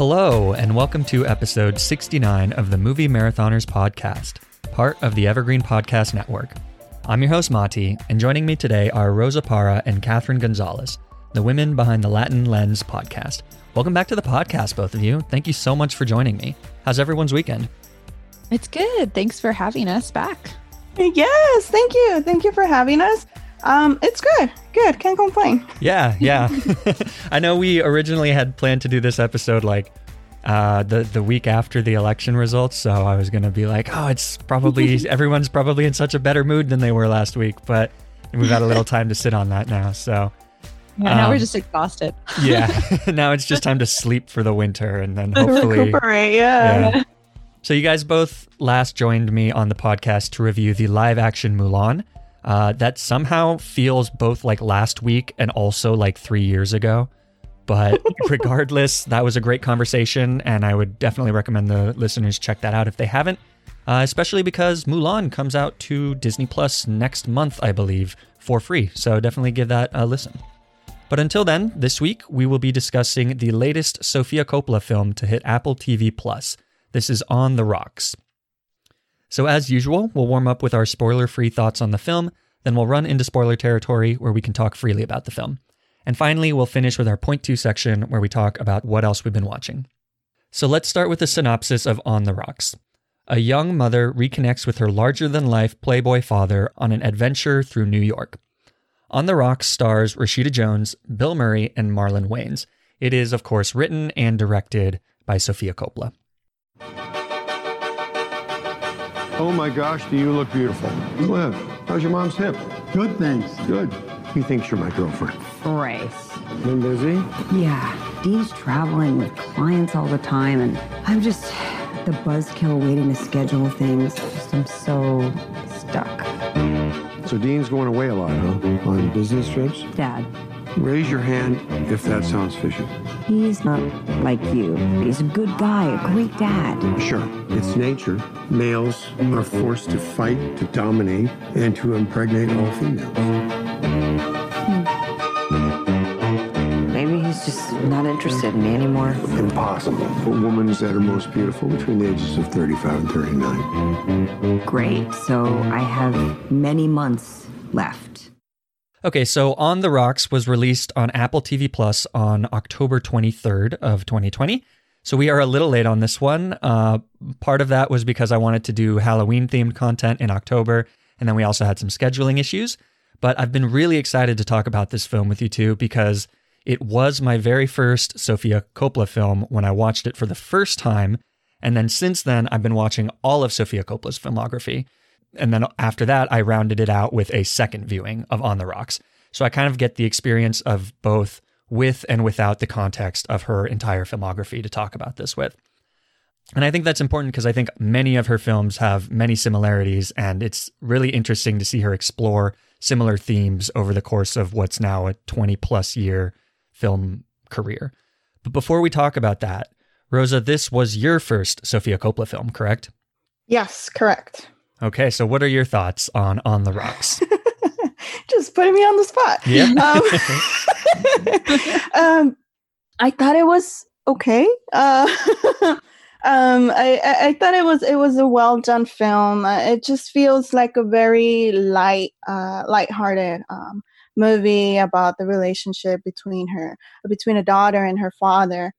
Hello, and welcome to episode 69 of the Movie Marathoners Podcast, part of the Evergreen Podcast Network. I'm your host, Mati, and joining me today are Rosa Para and Catherine Gonzalez, the women behind the Latin Lens podcast. Welcome back to the podcast, both of you. Thank you so much for joining me. How's everyone's weekend? It's good. Thanks for having us back. Yes, thank you. Thank you for having us. Um, it's good. Good. Can't complain. Yeah, yeah. I know we originally had planned to do this episode like uh, the the week after the election results, so I was gonna be like, oh, it's probably everyone's probably in such a better mood than they were last week, but we've got a little time to sit on that now. So yeah, now um, we're just exhausted. yeah, now it's just time to sleep for the winter, and then hopefully recuperate. yeah. yeah. So you guys both last joined me on the podcast to review the live action Mulan. Uh, that somehow feels both like last week and also like three years ago. But regardless, that was a great conversation, and I would definitely recommend the listeners check that out if they haven't. Uh, especially because Mulan comes out to Disney Plus next month, I believe, for free. So definitely give that a listen. But until then, this week we will be discussing the latest Sofia Coppola film to hit Apple TV Plus. This is On the Rocks. So, as usual, we'll warm up with our spoiler free thoughts on the film, then we'll run into spoiler territory where we can talk freely about the film. And finally, we'll finish with our point two section where we talk about what else we've been watching. So, let's start with a synopsis of On the Rocks. A young mother reconnects with her larger than life Playboy father on an adventure through New York. On the Rocks stars Rashida Jones, Bill Murray, and Marlon Wayans. It is, of course, written and directed by Sofia Coppola. Oh my gosh, do you look beautiful. Cliff, how's your mom's hip? Good, thanks. Good. He thinks you're my girlfriend. Grace. Been busy? Yeah. Dean's traveling with clients all the time, and I'm just the buzzkill waiting to schedule things. Just, I'm so stuck. So Dean's going away a lot, huh? On business trips? Dad, Raise your hand if that sounds fishy. He's not like you. He's a good guy, a great dad. Sure, it's nature. Males are forced to fight, to dominate, and to impregnate all females. Hmm. Maybe he's just not interested in me anymore. Impossible. A woman is at her most beautiful between the ages of 35 and 39. Great. So I have many months left. Okay, so On the Rocks was released on Apple TV Plus on October 23rd of 2020. So we are a little late on this one. Uh, part of that was because I wanted to do Halloween themed content in October, and then we also had some scheduling issues. But I've been really excited to talk about this film with you two because it was my very first Sofia Coppola film when I watched it for the first time. And then since then, I've been watching all of Sofia Coppola's filmography. And then after that, I rounded it out with a second viewing of On the Rocks. So I kind of get the experience of both with and without the context of her entire filmography to talk about this with. And I think that's important because I think many of her films have many similarities, and it's really interesting to see her explore similar themes over the course of what's now a 20 plus year film career. But before we talk about that, Rosa, this was your first Sofia Coppola film, correct? Yes, correct. Okay, so what are your thoughts on On the Rocks? Just putting me on the spot. Yeah. Um, um, I thought it was okay. Uh, um, I, I thought it was it was a well done film. Uh, it just feels like a very light, uh, light-hearted um, movie about the relationship between her, between a daughter and her father.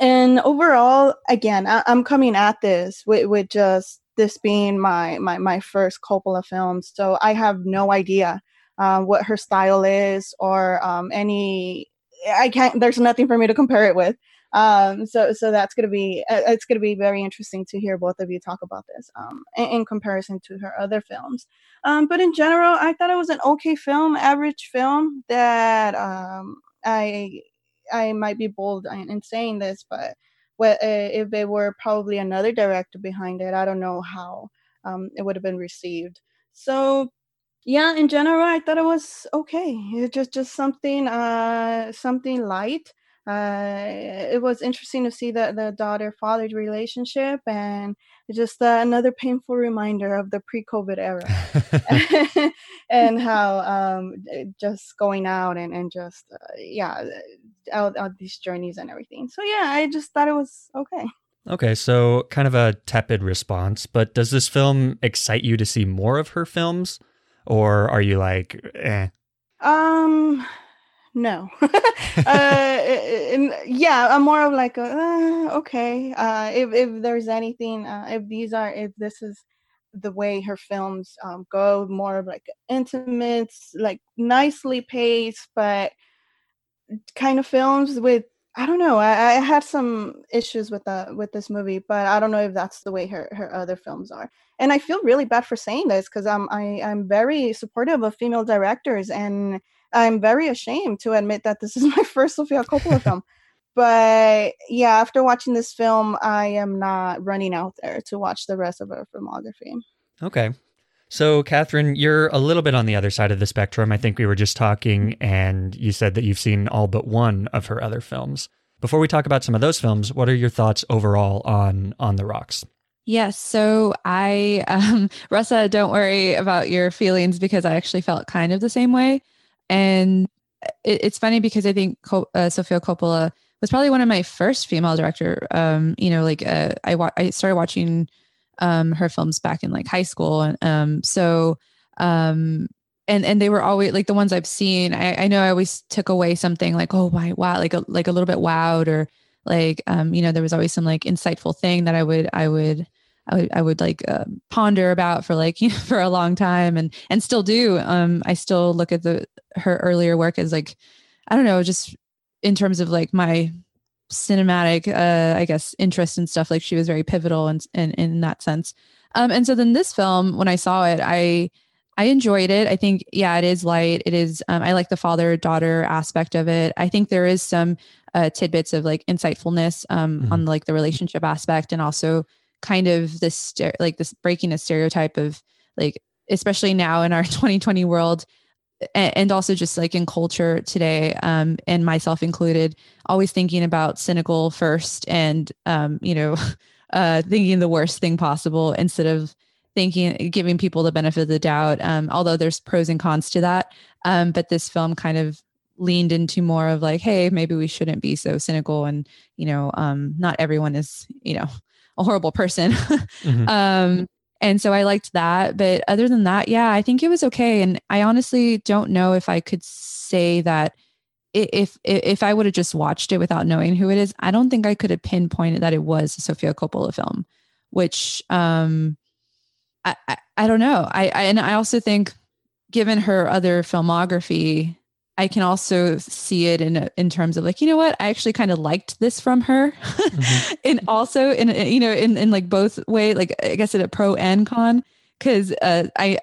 And overall, again, I, am coming at this with, with just this being my my my first Coppola film, so I have no idea uh, what her style is or um, any. I can't. There's nothing for me to compare it with. Um, so so that's gonna be uh, it's gonna be very interesting to hear both of you talk about this um, in, in comparison to her other films. Um, but in general, I thought it was an okay film, average film that um, I I might be bold in saying this, but well, uh, if there were probably another director behind it, I don't know how um, it would have been received. So, yeah, in general, I thought it was okay. It's just just something uh, something light. Uh, it was interesting to see the the daughter father relationship and just uh, another painful reminder of the pre-COVID era and how um, just going out and, and just uh, yeah out, out these journeys and everything. So yeah, I just thought it was okay. Okay, so kind of a tepid response, but does this film excite you to see more of her films, or are you like, eh? Um, no. uh, yeah, I'm more of like, a, uh, okay. Uh, if if there's anything, uh, if these are, if this is the way her films um, go, more of like intimate, like nicely paced, but kind of films with I don't know. I, I had some issues with the with this movie, but I don't know if that's the way her, her other films are. And I feel really bad for saying this because I'm I, I'm very supportive of female directors, and I'm very ashamed to admit that this is my first Sofia Coppola film. But yeah, after watching this film, I am not running out there to watch the rest of her filmography. Okay. So, Catherine, you're a little bit on the other side of the spectrum. I think we were just talking, and you said that you've seen all but one of her other films. Before we talk about some of those films, what are your thoughts overall on On the Rocks? Yes. So I, um, Russa, don't worry about your feelings because I actually felt kind of the same way. And it, it's funny because I think uh, Sofia Coppola was probably one of my first female director. Um, you know, like uh, I wa- I started watching um, her films back in like high school, and um, so um, and and they were always like the ones I've seen. I, I know I always took away something like oh my wow, like a like a little bit wowed or like um, you know there was always some like insightful thing that I would I would I would, I would like uh, ponder about for like you know, for a long time and and still do. Um I still look at the her earlier work as like I don't know just in terms of like my cinematic uh I guess interest and stuff like she was very pivotal in in, in that sense. Um and so then this film when I saw it I I enjoyed it. I think yeah it is light. It is um, I like the father daughter aspect of it. I think there is some uh, tidbits of like insightfulness um mm-hmm. on like the relationship aspect and also kind of this like this breaking a stereotype of like especially now in our 2020 world and also just like in culture today um, and myself included always thinking about cynical first and um, you know uh, thinking the worst thing possible instead of thinking giving people the benefit of the doubt um, although there's pros and cons to that um, but this film kind of leaned into more of like hey maybe we shouldn't be so cynical and you know um, not everyone is you know a horrible person. mm-hmm. um, and so I liked that. But other than that, yeah, I think it was okay. And I honestly don't know if I could say that if if, if I would have just watched it without knowing who it is, I don't think I could have pinpointed that it was a Sofia Coppola film. Which um, I, I, I don't know. I, I and I also think, given her other filmography, I can also see it in in terms of like you know what? I actually kind of liked this from her, mm-hmm. and also in you know in in like both way like I guess in a pro and con because uh, I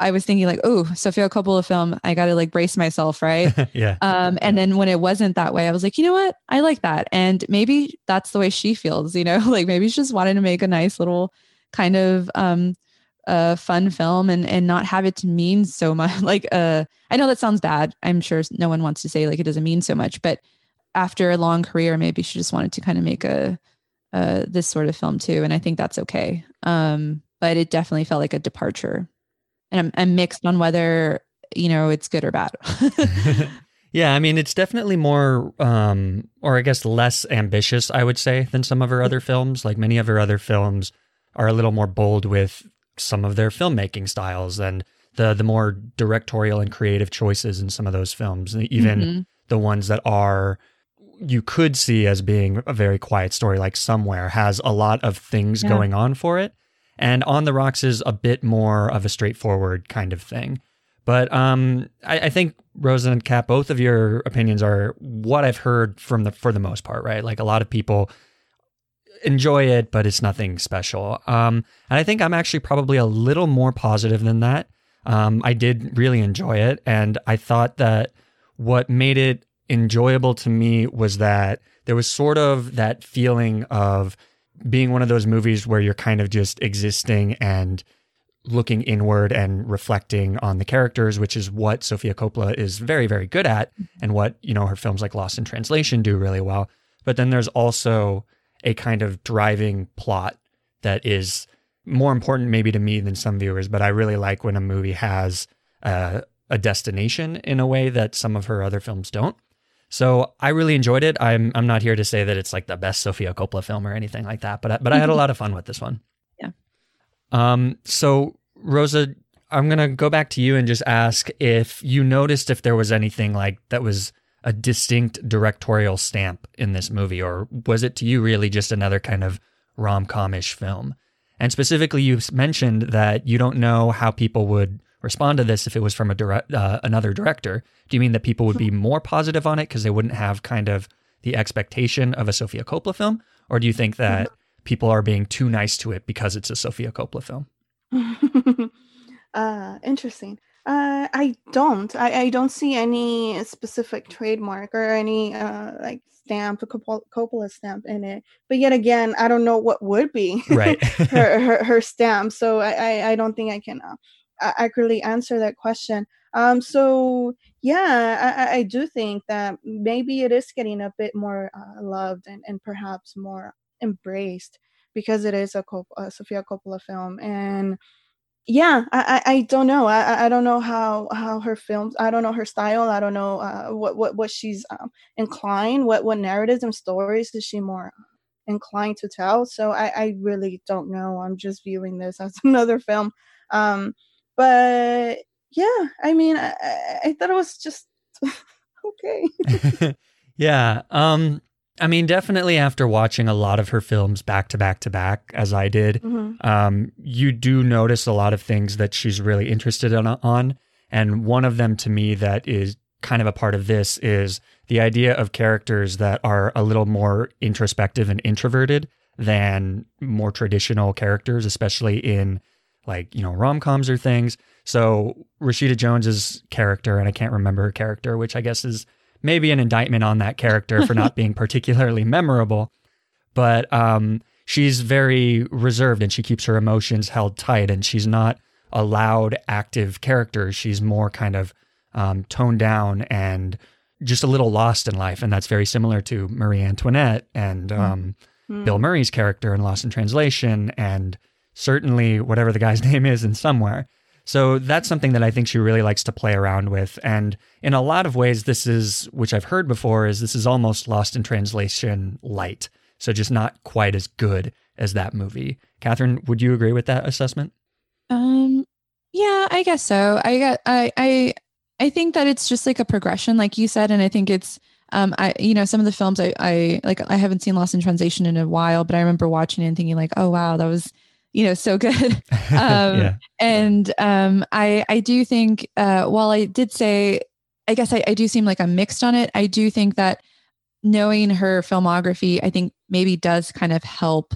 I was thinking like oh Sofia Coppola film I got to like brace myself right? Yeah. Um and then when it wasn't that way I was like you know what? I like that. And maybe that's the way she feels you know? Like maybe she just wanted to make a nice little kind of um a fun film and and not have it to mean so much like uh i know that sounds bad. I'm sure no one wants to say like it doesn't mean so much but after a long career maybe she just wanted to kind of make a uh this sort of film too and i think that's okay. Um but it definitely felt like a departure. And i'm, I'm mixed on whether you know it's good or bad. Yeah i mean it's definitely more um or i guess less ambitious i would say than some of her other films. Like many of her other films are a little more bold with some of their filmmaking styles and the the more directorial and creative choices in some of those films, even mm-hmm. the ones that are you could see as being a very quiet story, like Somewhere has a lot of things yeah. going on for it, and On the Rocks is a bit more of a straightforward kind of thing. But um, I, I, think Rosa and Kat, both of your opinions are what I've heard from the for the most part, right? Like a lot of people enjoy it, but it's nothing special. Um, and I think I'm actually probably a little more positive than that. Um, I did really enjoy it, and I thought that what made it enjoyable to me was that there was sort of that feeling of being one of those movies where you're kind of just existing and looking inward and reflecting on the characters, which is what Sofia Coppola is very, very good at, and what you know her films like Lost in Translation do really well. But then there's also a kind of driving plot that is more important maybe to me than some viewers. But I really like when a movie has uh, a destination in a way that some of her other films don't. So I really enjoyed it. I'm I'm not here to say that it's like the best Sofia Coppola film or anything like that, but I, but I had a lot of fun with this one. Yeah. Um. So Rosa, I'm gonna go back to you and just ask if you noticed if there was anything like that was a distinct directorial stamp in this movie, or was it to you really just another kind of rom com ish film? And specifically, you mentioned that you don't know how people would respond to this if it was from a direct, uh, another director. Do you mean that people would be more positive on it because they wouldn't have kind of the expectation of a Sofia Coppola film, or do you think that people are being too nice to it because it's a Sofia Coppola film? uh, interesting. Uh, I don't. I, I don't see any specific trademark or any uh, like stamp, a Coppola stamp in it. But yet again, I don't know what would be right her, her, her stamp. So I, I, I don't think I can uh, accurately answer that question. Um, so yeah, I, I do think that maybe it is getting a bit more uh, loved and, and perhaps more embraced because it is a, Cop- a Sofia Coppola film. And yeah, I, I, I don't know. I, I don't know how, how her films. I don't know her style. I don't know uh, what, what what she's um, inclined. What what narratives and stories is she more inclined to tell? So I, I really don't know. I'm just viewing this as another film. Um, but yeah, I mean, I, I thought it was just okay. yeah. Um, I mean, definitely after watching a lot of her films back to back to back, as I did, mm-hmm. um, you do notice a lot of things that she's really interested in, on. And one of them to me that is kind of a part of this is the idea of characters that are a little more introspective and introverted than more traditional characters, especially in like, you know, rom coms or things. So Rashida Jones's character, and I can't remember her character, which I guess is maybe an indictment on that character for not being particularly memorable. But um, she's very reserved and she keeps her emotions held tight and she's not a loud, active character. She's more kind of um, toned down and just a little lost in life. And that's very similar to Marie Antoinette and hmm. um, mm. Bill Murray's character in Lost in Translation and certainly whatever the guy's name is in somewhere. So that's something that I think she really likes to play around with. And in a lot of ways, this is, which I've heard before, is this is almost lost in translation light. So just not quite as good as that movie. Catherine, would you agree with that assessment? Um, yeah, I guess so. I got, I, I, I think that it's just like a progression, like you said, and I think it's, um, I, you know, some of the films I, I like, I haven't seen Lost in Translation in a while, but I remember watching it and thinking like, oh wow, that was you know so good. Um, yeah. and um, i i do think uh, while i did say i guess I, I do seem like i'm mixed on it i do think that knowing her filmography i think maybe does kind of help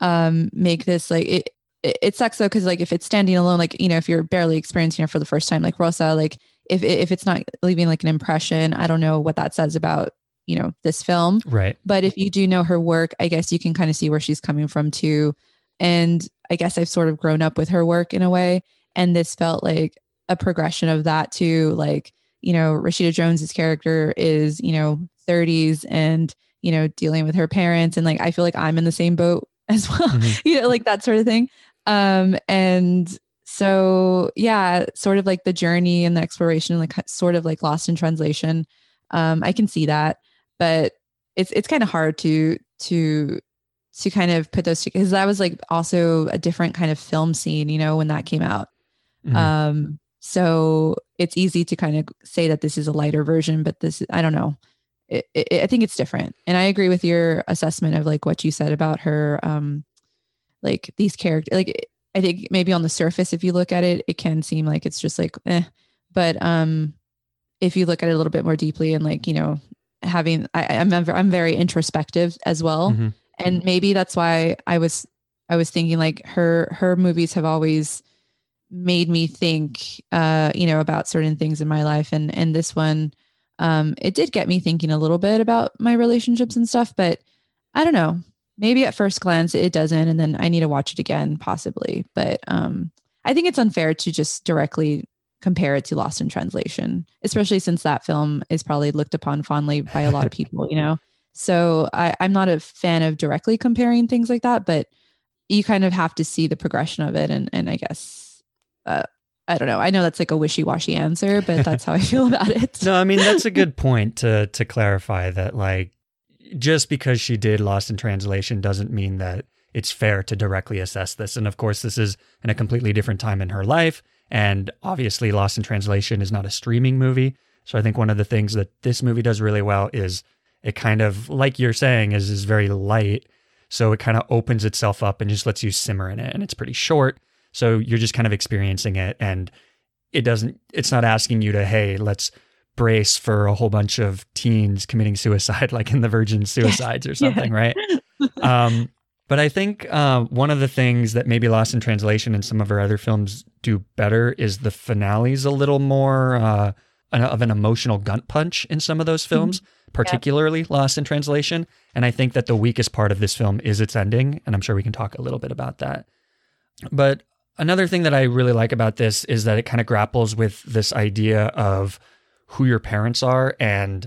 um, make this like it it, it sucks though because like if it's standing alone like you know if you're barely experiencing it for the first time like rosa like if if it's not leaving like an impression i don't know what that says about you know this film. Right. But if you do know her work i guess you can kind of see where she's coming from too. And I guess I've sort of grown up with her work in a way. And this felt like a progression of that too. Like, you know, Rashida Jones's character is, you know, 30s and, you know, dealing with her parents. And like, I feel like I'm in the same boat as well, mm-hmm. you know, like that sort of thing. Um, and so yeah, sort of like the journey and the exploration, like sort of like lost in translation. Um, I can see that, but it's it's kind of hard to to to kind of put those because that was like also a different kind of film scene, you know, when that came out. Mm-hmm. Um, so it's easy to kind of say that this is a lighter version, but this, I don't know. It, it, I think it's different. And I agree with your assessment of like what you said about her, um, like these characters, like I think maybe on the surface, if you look at it, it can seem like it's just like, eh, but, um, if you look at it a little bit more deeply and like, you know, having, I, I'm, I'm very introspective as well. Mm-hmm and maybe that's why i was i was thinking like her her movies have always made me think uh you know about certain things in my life. And and this one um it did get me thinking a little bit about my relationships and stuff but i don't know. Maybe at first glance it doesn't and then i need to watch it again possibly. But um I think it's unfair to just directly compare it to Lost in Translation, especially since that film is probably looked upon fondly by a lot of people, you know? So I, I'm not a fan of directly comparing things like that, but you kind of have to see the progression of it. And, and I guess, uh, I don't know. I know that's like a wishy-washy answer, but that's how I feel about it. no, I mean that's a good point to to clarify that like just because she did Lost in Translation doesn't mean that it's fair to directly assess this. And of course, this is in a completely different time in her life. And obviously, Lost in Translation is not a streaming movie. So I think one of the things that this movie does really well is it kind of, like you're saying, is is very light. So it kind of opens itself up and just lets you simmer in it. And it's pretty short. So you're just kind of experiencing it. And it doesn't, it's not asking you to, hey, let's brace for a whole bunch of teens committing suicide, like in the Virgin Suicides or something, yeah. right? Um, but I think uh, one of the things that maybe Lost in Translation and some of her other films do better is the finales a little more uh, of an emotional gut punch in some of those mm-hmm. films, mm-hmm. Particularly yeah. Lost in Translation. And I think that the weakest part of this film is its ending. And I'm sure we can talk a little bit about that. But another thing that I really like about this is that it kind of grapples with this idea of who your parents are and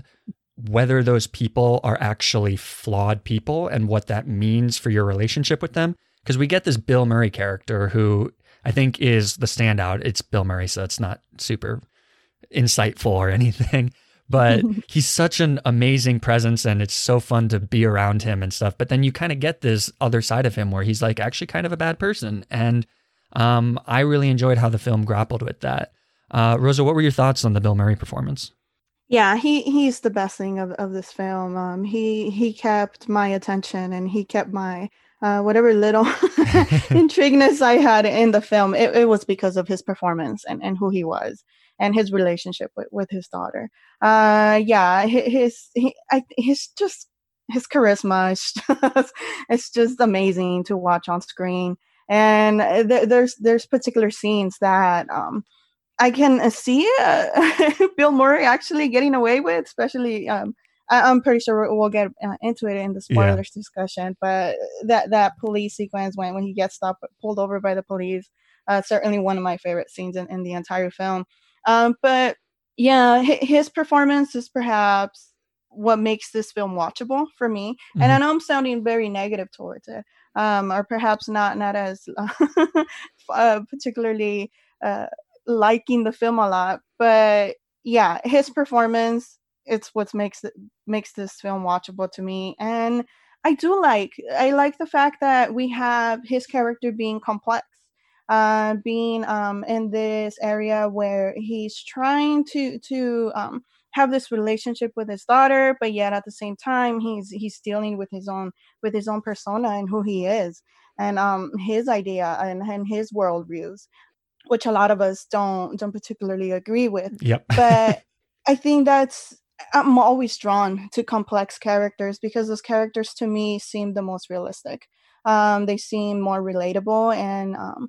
whether those people are actually flawed people and what that means for your relationship with them. Because we get this Bill Murray character who I think is the standout. It's Bill Murray, so it's not super insightful or anything. But he's such an amazing presence and it's so fun to be around him and stuff. But then you kind of get this other side of him where he's like actually kind of a bad person. And um, I really enjoyed how the film grappled with that. Uh, Rosa, what were your thoughts on the Bill Murray performance? Yeah, he he's the best thing of, of this film. Um, he he kept my attention and he kept my uh, whatever little intrigueness I had in the film. It, it was because of his performance and, and who he was and his relationship with, with his daughter. Uh, yeah, his he, I, his just his charisma is just, it's just amazing to watch on screen. And th- there's there's particular scenes that um, I can uh, see uh, Bill Murray actually getting away with, especially. Um, I, am pretty sure we'll get uh, into it in the spoilers yeah. discussion, but that that police sequence when when he gets stopped, pulled over by the police, uh, certainly one of my favorite scenes in, in the entire film. Um, but yeah, his performance is perhaps what makes this film watchable for me. Mm-hmm. And I know I'm sounding very negative towards it, um, or perhaps not not as uh, particularly uh, liking the film a lot, but yeah, his performance it's what makes it makes this film watchable to me and I do like I like the fact that we have his character being complex uh, being um, in this area where he's trying to to um, have this relationship with his daughter, but yet at the same time he's he's dealing with his own with his own persona and who he is and um, his idea and, and his worldviews which a lot of us don't don't particularly agree with. Yep. but I think that's I'm always drawn to complex characters because those characters to me seem the most realistic. Um, they seem more relatable and um,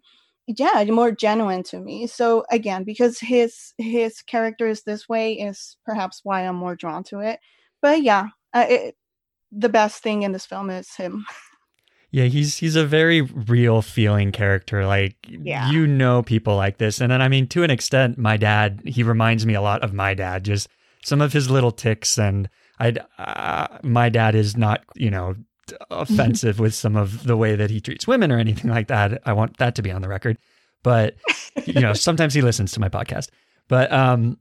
yeah, more genuine to me. So again, because his his character is this way is perhaps why I'm more drawn to it. But yeah, uh, it, the best thing in this film is him. Yeah, he's he's a very real feeling character. Like yeah. you know people like this. And then I mean to an extent my dad, he reminds me a lot of my dad. Just some of his little ticks and I uh, my dad is not, you know, offensive with some of the way that he treats women or anything like that. I want that to be on the record. But you know, sometimes he listens to my podcast. But um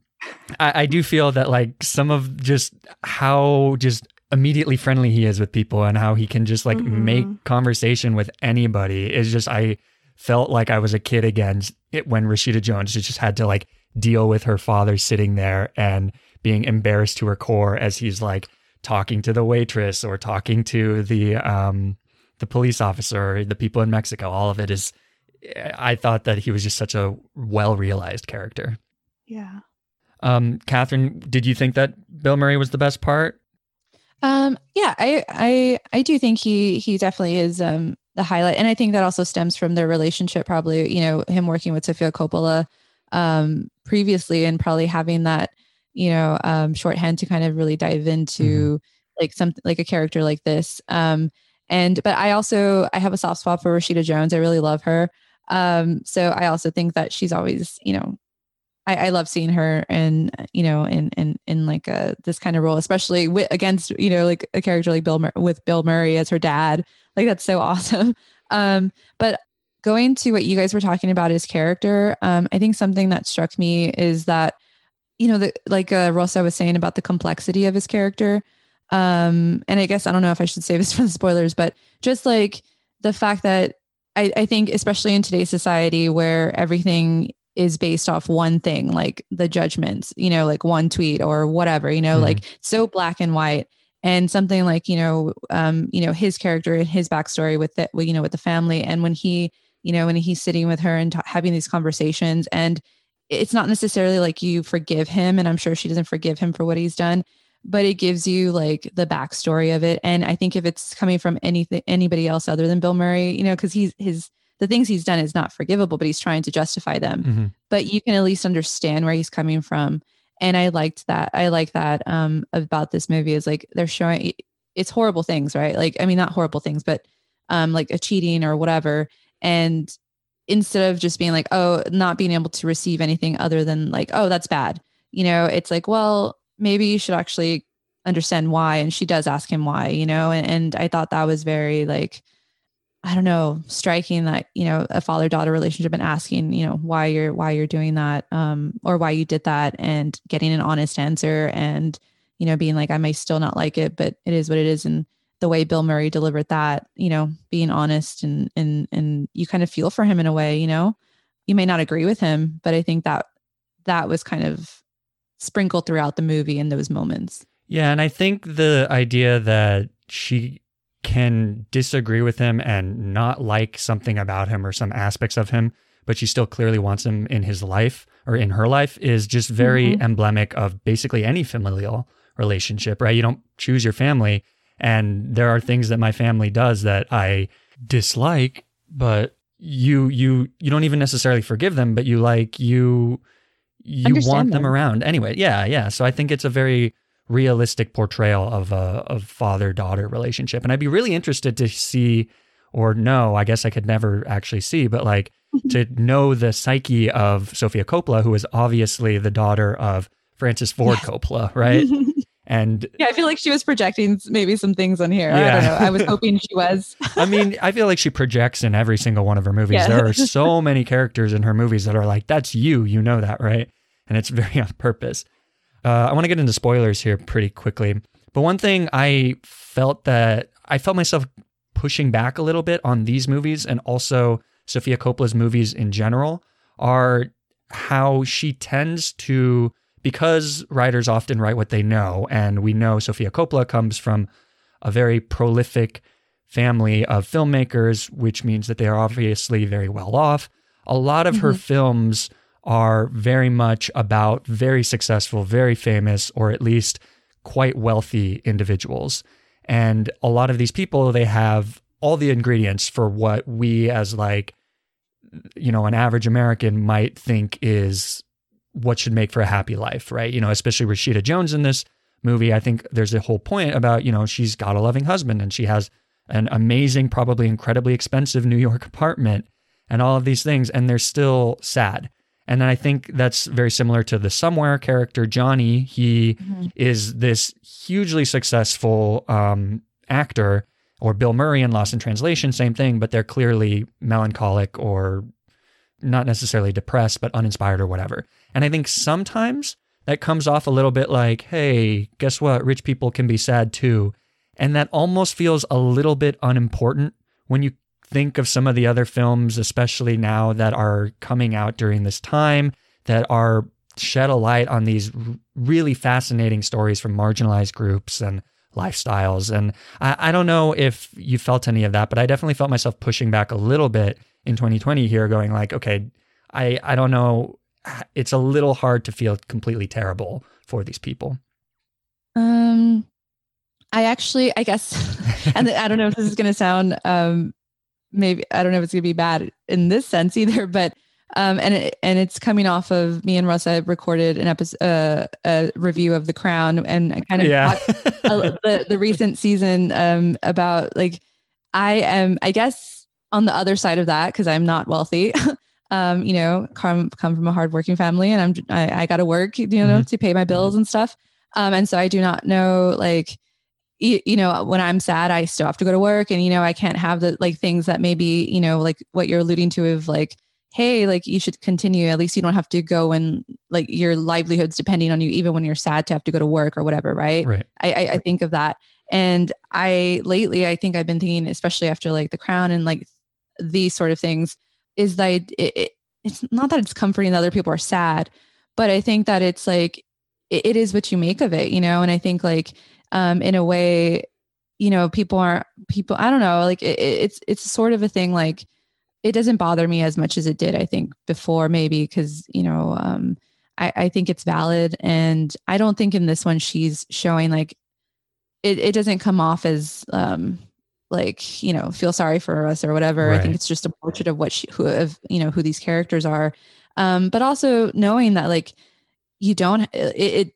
I, I do feel that like some of just how just immediately friendly he is with people and how he can just like mm-hmm. make conversation with anybody is just I felt like I was a kid again when Rashida Jones just had to like deal with her father sitting there and being embarrassed to her core as he's like talking to the waitress or talking to the um the police officer, the people in Mexico. All of it is I thought that he was just such a well realized character. Yeah. Um, Catherine, did you think that Bill Murray was the best part? Um, yeah, I, I, I do think he, he definitely is, um, the highlight. And I think that also stems from their relationship, probably, you know, him working with Sofia Coppola, um, previously and probably having that, you know, um, shorthand to kind of really dive into mm-hmm. like something like a character like this. Um, and, but I also, I have a soft spot for Rashida Jones. I really love her. Um, so I also think that she's always, you know, I, I love seeing her and you know in in in like a this kind of role, especially with, against you know like a character like Bill Mur- with Bill Murray as her dad. Like that's so awesome. Um, but going to what you guys were talking about his character, um, I think something that struck me is that you know the like uh, Rosa was saying about the complexity of his character. Um, and I guess I don't know if I should say this for the spoilers, but just like the fact that I, I think especially in today's society where everything is based off one thing, like the judgments, you know, like one tweet or whatever, you know, Mhm. like so black and white. And something like, you know, um, you know, his character and his backstory with it, you know, with the family. And when he, you know, when he's sitting with her and ta- having these conversations and it's not necessarily like you forgive him. And I'm sure she doesn't forgive him for what he's done, but it gives you like the backstory of it. And I think if it's coming from anything, anybody else other than Bill Murray, you know, cause he's, his, the things he's done is not forgivable, but he's trying to justify them Mhm. but you can at least understand where he's coming from. And I liked that. I like that um, about this movie is like they're showing it's horrible things, right? Like, I mean, not horrible things, but um, like a cheating or whatever. And instead of just being like, oh, not being able to receive anything other than like, oh, that's bad, you know, it's like, well, maybe you should actually understand why. And she does ask him why, you know, and, and I thought that was very like, I don't know, striking that, you know, a father daughter relationship and asking, you know, why you're why you're doing that, um, or why you did that and getting an honest answer and, you know, being like, I may still not like it, but it is what it is. And the way Bill Murray delivered that, you know, being honest and and and you kind of feel for him in a way, you know. You may not agree with him, but I think that that was kind of sprinkled throughout the movie in those moments. Yeah, and I think the idea that she can disagree with him and not like something about him or some aspects of him, but she still clearly wants him in his life or in her life is just very Mhm. emblematic of basically any familial relationship, right? You don't choose your family. And there are things that my family does that I dislike, but you you you don't even necessarily forgive them, but you like you you Understand want them them. around anyway. Yeah, yeah. So I think it's a very realistic portrayal of a of father daughter relationship, and I'd be really interested to see or know. I guess I could never actually see, but like to know the psyche of Sofia Coppola, who is obviously the daughter of Francis Ford Coppola, right? And Yeah, I feel like she was projecting don't some things on here. I don't know. I was hoping she was. I mean, I feel like she projects in every single one of her movies. Yeah. There are so many characters in her movies that are like, that's you, you know that, right? And it's very on purpose. Uh, I want to get into spoilers here pretty quickly. But one thing I felt that I felt myself pushing back a little bit on these movies and also Sofia Coppola's movies in general are how she tends to, because writers often write what they know, and we know Sofia Coppola comes from a very prolific family of filmmakers, which means that they are obviously very well off. A lot of her mm-hmm. films are very much about very successful, very famous, or at least quite wealthy individuals. And a lot of these people, they have all the ingredients for what we as like, you know, an average American might think is what should make for a happy life, right? You know, especially Rashida Jones in this movie. I think there's a whole point about, you know, she's got a loving husband and she has an amazing, probably incredibly expensive New York apartment and all of these things, and they're still sad. And then I think that's very similar to the Somewhere character, Johnny. He is this hugely successful um, actor, or Bill Murray in Lost in Translation, same thing, but they're clearly melancholic or not necessarily depressed, but uninspired or whatever. And I think sometimes that comes off a little bit like, hey, guess what? Rich people can be sad too. And that almost feels a little bit unimportant when you think of some of the other films, especially now that are coming out during this time, that are shed a light on these really fascinating stories from marginalized groups and lifestyles. And I, I don't know if you felt any of that, but I definitely felt myself pushing back a little bit in 2020 here, going like, okay, I, I don't know. It's a little hard to feel completely terrible for these people. Um, I actually, I guess, and I don't know if this is going to sound, um, maybe I don't know if it's going to be bad in this sense either, but um, and it, and it's coming off of me and Russa recorded an episode, uh, a review of The Crown, and I kind of Yeah. talked a- the the recent season um about like I am, I guess on the other side of that, because I'm not wealthy, um, you know, come come from a hardworking family, and I'm I, I got to work, you know, mm-hmm. to pay my bills and stuff. Um, and so I do not know like you, you know when i'm sad i still have to go to work and you know i can't have the like things that maybe you know like what you're alluding to of like hey like you should continue at least you don't have to go and like your livelihood's depending on you even when you're sad to have to go to work or whatever right right i i, I think of that and i lately i think i've been thinking especially after like the crown and like these sort of things is that it, it, it's not that it's comforting that other people are sad but i think that it's like it, it is what you make of it you know and i think like um in a way you know people aren't people i don't know like it, it's it's sort of a thing like it doesn't bother me as much as it did, I think, before maybe because, you know, um, I, I think it's valid. And I don't think in this one she's showing like it, it doesn't come off as um like, you know, feel sorry for us or whatever. Right. I think it's just a portrait of what she who of, you know, who these characters are. Um, but also knowing that like you don't it, it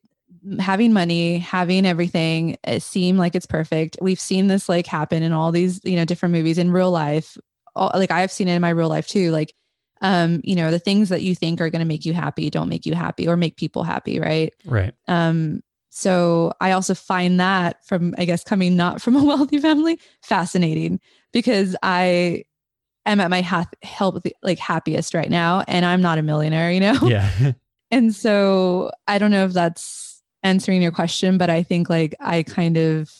having money, having everything it seem like it's perfect. We've seen this like happen in all these, you know, different movies in real life all, like I've seen it in my real life too. Like, um, you know, the things that you think are going to make you happy don't make you happy or make people happy, right? Right. Um, so I also find that from, I guess, coming not from a wealthy family, fascinating because I am at my ha- help like happiest right now, and I'm not a millionaire, you know. Yeah. and so I don't know if that's answering your question, but I think like I kind of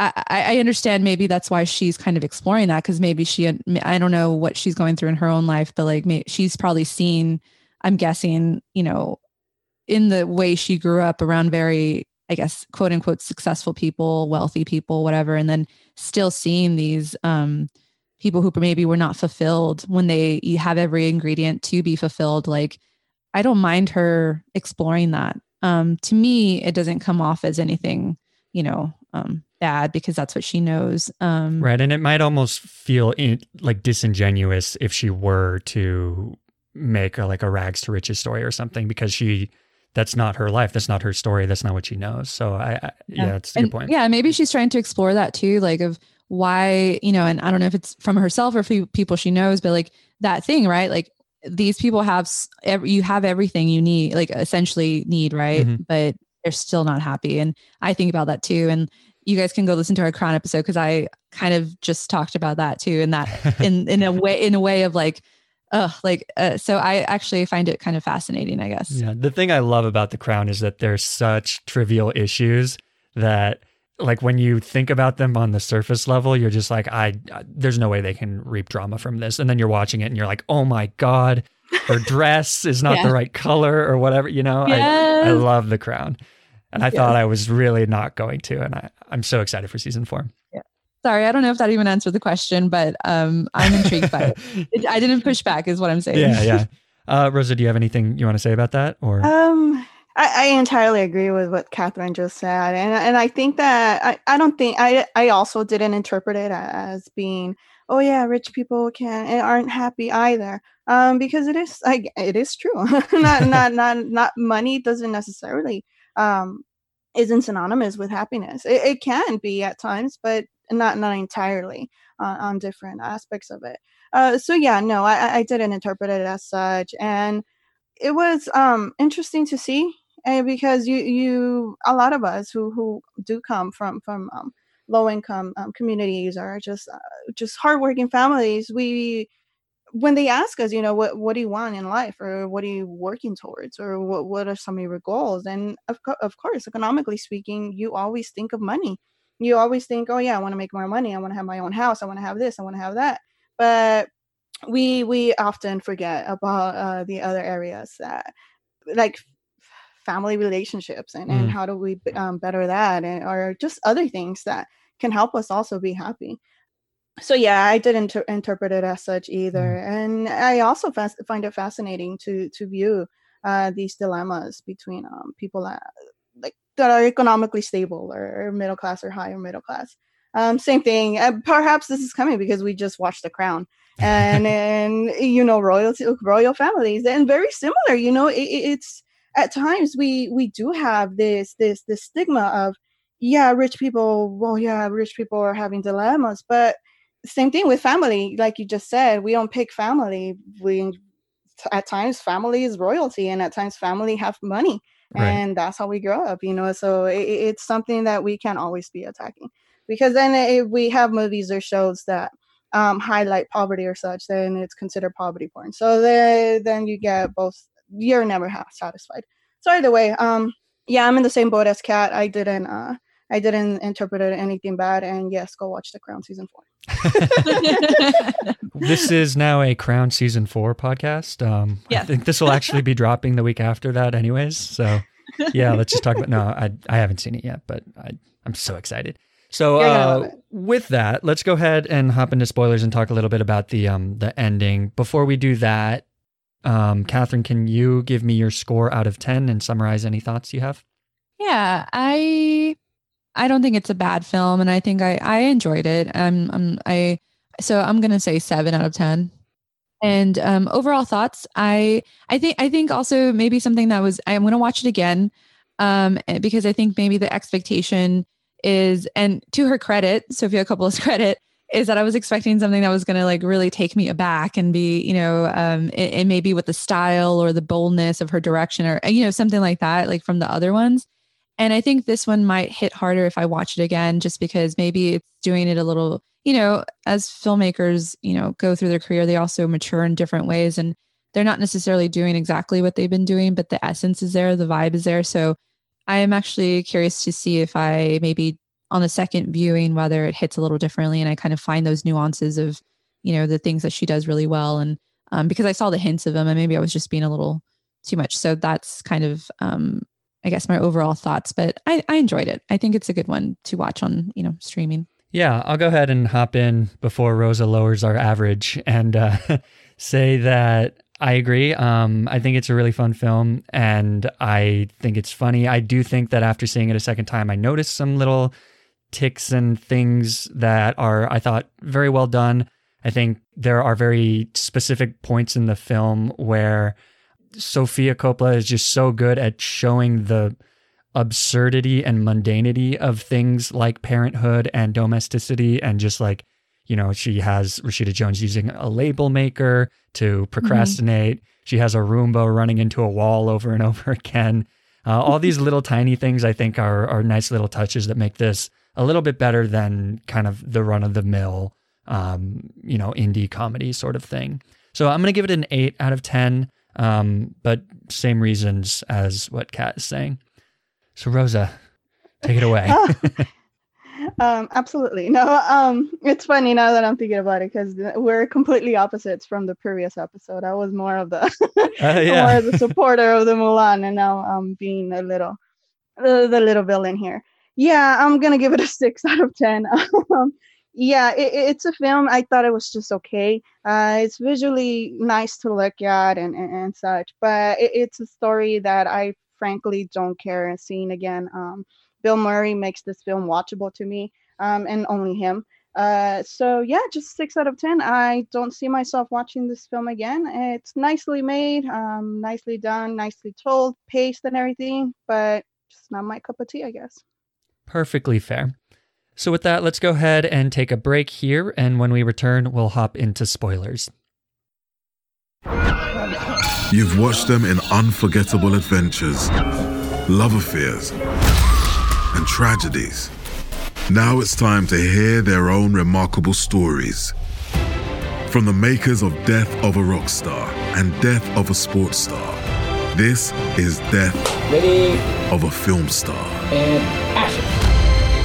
I, I understand maybe that's why she's kind of exploring that because maybe she I don't know what she's going through in her own life, but like she's probably seen, I'm guessing, you know, in the way she grew up around very, I guess, quote unquote successful people, wealthy people, whatever, and then still seeing these um, people who maybe were not fulfilled when they have every ingredient to be fulfilled. Like, I don't mind her exploring that. Um, to me, it doesn't come off as anything, you know, um, bad because that's what she knows. Um, right. And it might almost feel in, like disingenuous if she were to make a, like a rags to riches story or something because she that's not her life that's not her story that's not what she knows. So i, I yeah. yeah it's a good point. yeah maybe she's trying to explore that too like of why you know and i don't know if it's from herself or from people she knows but like that thing right? Like these people have every, you have everything you need like essentially need right? Mm-hmm. but they're still not happy. And i think about that too. And you guys can go listen to our crown episode because I kind of just talked about that too, and that in in a way in a way of like, oh, like uh, so I actually find it kind of fascinating, I guess. Yeah, the thing I love about The Crown is that there's such trivial issues that like when you think about them on the surface level, you're just like I there's no way they can reap drama from this. And then you're watching it and you're like, "Oh my god, her dress is not yeah. the right color or whatever, you know?" Yes. I I love The Crown. And I yes. thought I was really not going to and I I'm so excited for season 4. Sorry, I don't know if that even answered the question, but um, I'm intrigued by it. it. I didn't push back, is what I'm saying. Yeah, yeah. Uh, Rosa, do you have anything you want to say about that? Or um, I, I, entirely agree with what Catherine just said, and and I think that I, I don't think I I also didn't interpret it as being oh yeah rich people can and aren't happy either um because it is like it is true not not not not money doesn't necessarily um isn't synonymous with happiness. It, it can be at times, but not not entirely uh, on different aspects of it. Uh, so yeah, no, I, I didn't interpret it as such, and it was um, interesting to see uh, because you you a lot of us who who do come from from um, low income um, communities or just uh, just hardworking families, we when they ask us, you know, what what do you want in life, or what are you working towards, or what what are some of your goals? And of co- of course, economically speaking, you always think of money. You always think, oh yeah, I want to make more money. I want to have my own house. I want to have this. I want to have that. But we we often forget about uh, the other areas that, like family relationships, and, mm. and how do we um, better that, and or just other things that can help us also be happy so yeah i didn't inter- interpret it as such either mm. and i also fas- find it fascinating to to view uh, these dilemmas between um, people that that are economically stable or, middle class or higher middle class um, same thing uh, perhaps this is coming because we just watched the crown and and you know royalty royal families and very similar you know it, it's at times we we do have this this this stigma of yeah rich people well yeah rich people are having dilemmas but same thing with family. Like you just said, we don't pick family. We at times family is royalty, and at times family have money, Right. and that's how we grow up. You know, so it, it's something that we can't always be attacking because then if we have movies or shows that um, highlight poverty or such, then it's considered poverty porn. So then then you get both. You're never satisfied. So either way, um, yeah, I'm in the same boat as Kat. I didn't. Uh, I didn't interpret it anything bad, and yes, go watch The Crown season four. this is now a Crown season four podcast. Um, I think this will actually be dropping the week after that, anyways. So, yeah, let's just talk about. No, I I haven't seen it yet, but I I'm so excited. So, uh, with that, let's go ahead and hop into spoilers and talk a little bit about the um the ending. Before we do that, um, Catherine, can you give me your score out of ten and summarize any thoughts you have? Yeah, I I don't think it's a bad film, and I think I I enjoyed it. Um I so I'm gonna say seven out of ten. And um, overall thoughts, I I think I think also maybe something that was I'm gonna watch it again, um, eh, because I think maybe the expectation is, and to her credit, Sofia Coppola's credit, is that I was expecting something that was going to like really take me aback and be, you know, um, and maybe with the style or the boldness of her direction or, you know, something like that, like from the other ones. And I think this one might hit harder if I watch it again, just because maybe it's doing it a little, you know, as filmmakers, you know, go through their career, they also mature in different ways and they're not necessarily doing exactly what they've been doing, but the essence is there, the vibe is there. So I am actually curious to see if I maybe on the second viewing whether it hits a little differently and I kind of find those nuances of, you know, the things that she does really well. And um, because I saw the hints of them and maybe I was just being a little too much. So that's kind of um, I guess my overall thoughts, but I, I enjoyed it. I think it's a good one to watch on, you know, streaming. Yeah, I'll go ahead and hop in before Rosa lowers our average and uh, say that I agree. Um, I think it's a really fun film and I think it's funny. I do think that after seeing it a second time, I noticed some little ticks and things that are, I thought, very well done. I think there are very specific points in the film where Sofia Coppola is just so good at showing the absurdity and mundanity of things like parenthood and domesticity and just like you know she has Rashida Jones using a label maker to procrastinate. She has a Roomba running into a wall over and over again. Uh, all these little tiny things I think are are nice little touches that make this a little bit better than kind of the run of the mill um, you know indie comedy sort of thing. So I'm gonna give it an 8 out of 10 um, but same reasons as what Kat is saying so Rosa, take it away. um, absolutely. No, um, it's funny now that I'm thinking about it because we're completely opposites from the previous episode. I was more of the Uh, yeah. more of the supporter of the Mulan, and now I'm being a little the, the little villain here. Yeah, I'm gonna give it a six out of ten. Yeah, it, it's a film. I thought it was just okay. Uh, it's visually nice to look at and and, and such, but it, it's a story that I frankly don't care seeing again. Um, Bill Murray makes this film watchable to me, um, and only him. Uh, so yeah, just six out of ten. I don't see myself watching this film again. It's nicely made, um, nicely done, nicely told, paced and everything, but just not my cup of tea, I guess. Perfectly fair. So, with that, let's go ahead and take a break here. And when we return, we'll hop into spoilers. You've watched them in unforgettable adventures, love affairs, and tragedies. Now it's time to hear their own remarkable stories. From the makers of Death of a Rock Star and Death of a Sports Star, this is Death Ready of a Film Star. and action.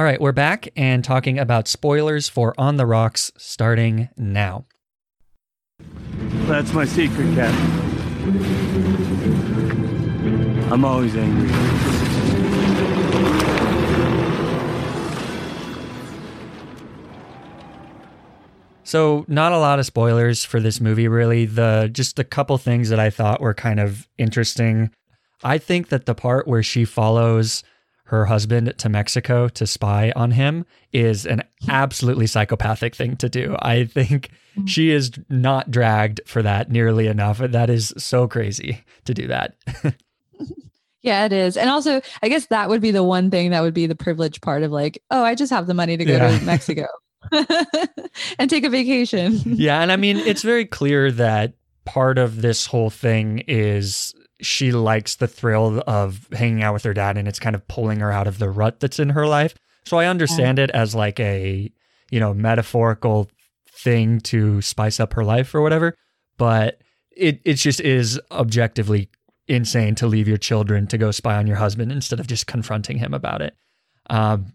All right, we're back and talking about spoilers for On the Rocks starting now. That's my secret, Cat. I'm always angry. So, not a lot of spoilers for this movie, really. The just a couple things that I thought were kind of interesting. I think that the part where she follows her husband to Mexico to spy on him is an absolutely psychopathic thing to do. I think mm-hmm. she is not dragged for that nearly enough. That is so crazy to do that. Yeah, it is. And also, I guess that would be the one thing that would be the privileged part of like, oh, I just have the money to go Yeah. to Mexico and take a vacation. yeah, and I mean, it's very clear that part of this whole thing is she likes the thrill of hanging out with her dad and it's kind of pulling her out of the rut that's in her life. So I understand it as like a, you know, metaphorical thing to spice up her life or whatever, but it it just is objectively insane to leave your children to go spy on your husband instead of just confronting him about it. Um,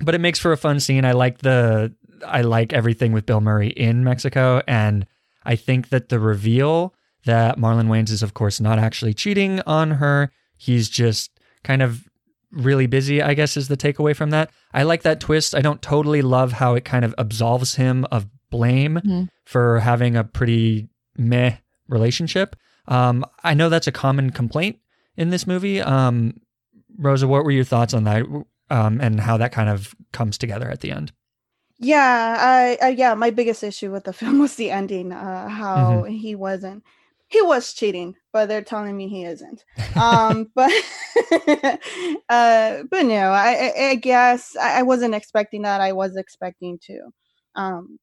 but it makes for a fun scene. I like the I like everything with Bill Murray in Mexico, and I think that the reveal that Marlon Wayans is, of course, not actually cheating on her. He's just kind of really busy, I guess, is the takeaway from that. I like that twist. I don't totally love how it kind of absolves him of blame Mhm. for having a pretty meh relationship. Um, I know that's a common complaint in this movie. Um, Rosa, what were your thoughts on that um, and how that kind of comes together at the end? Yeah, I, I yeah, my biggest issue with the film was the ending. Uh, how he wasn't. He was cheating, but they're telling me he isn't. Um, but uh, but no, I, I, guess I, I wasn't expecting that. I was expecting to, um,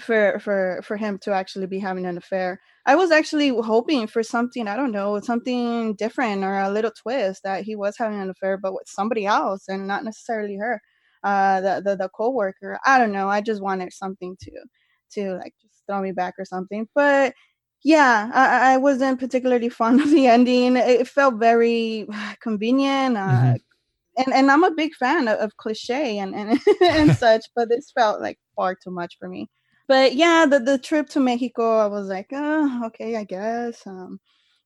for for for him to actually be having an affair. I was actually hoping for something. I don't know, something different or a little twist that he was having an affair, but with somebody else and not necessarily her uh the, the the co-worker i don't know i just wanted something to to like just throw me back or something but yeah i, I wasn't particularly fond of the ending. It felt very convenient uh Mhm. and and i'm a big fan of, of cliche and and, and such but this felt like far too much for me. But yeah the the trip to mexico i was like oh, okay i guess um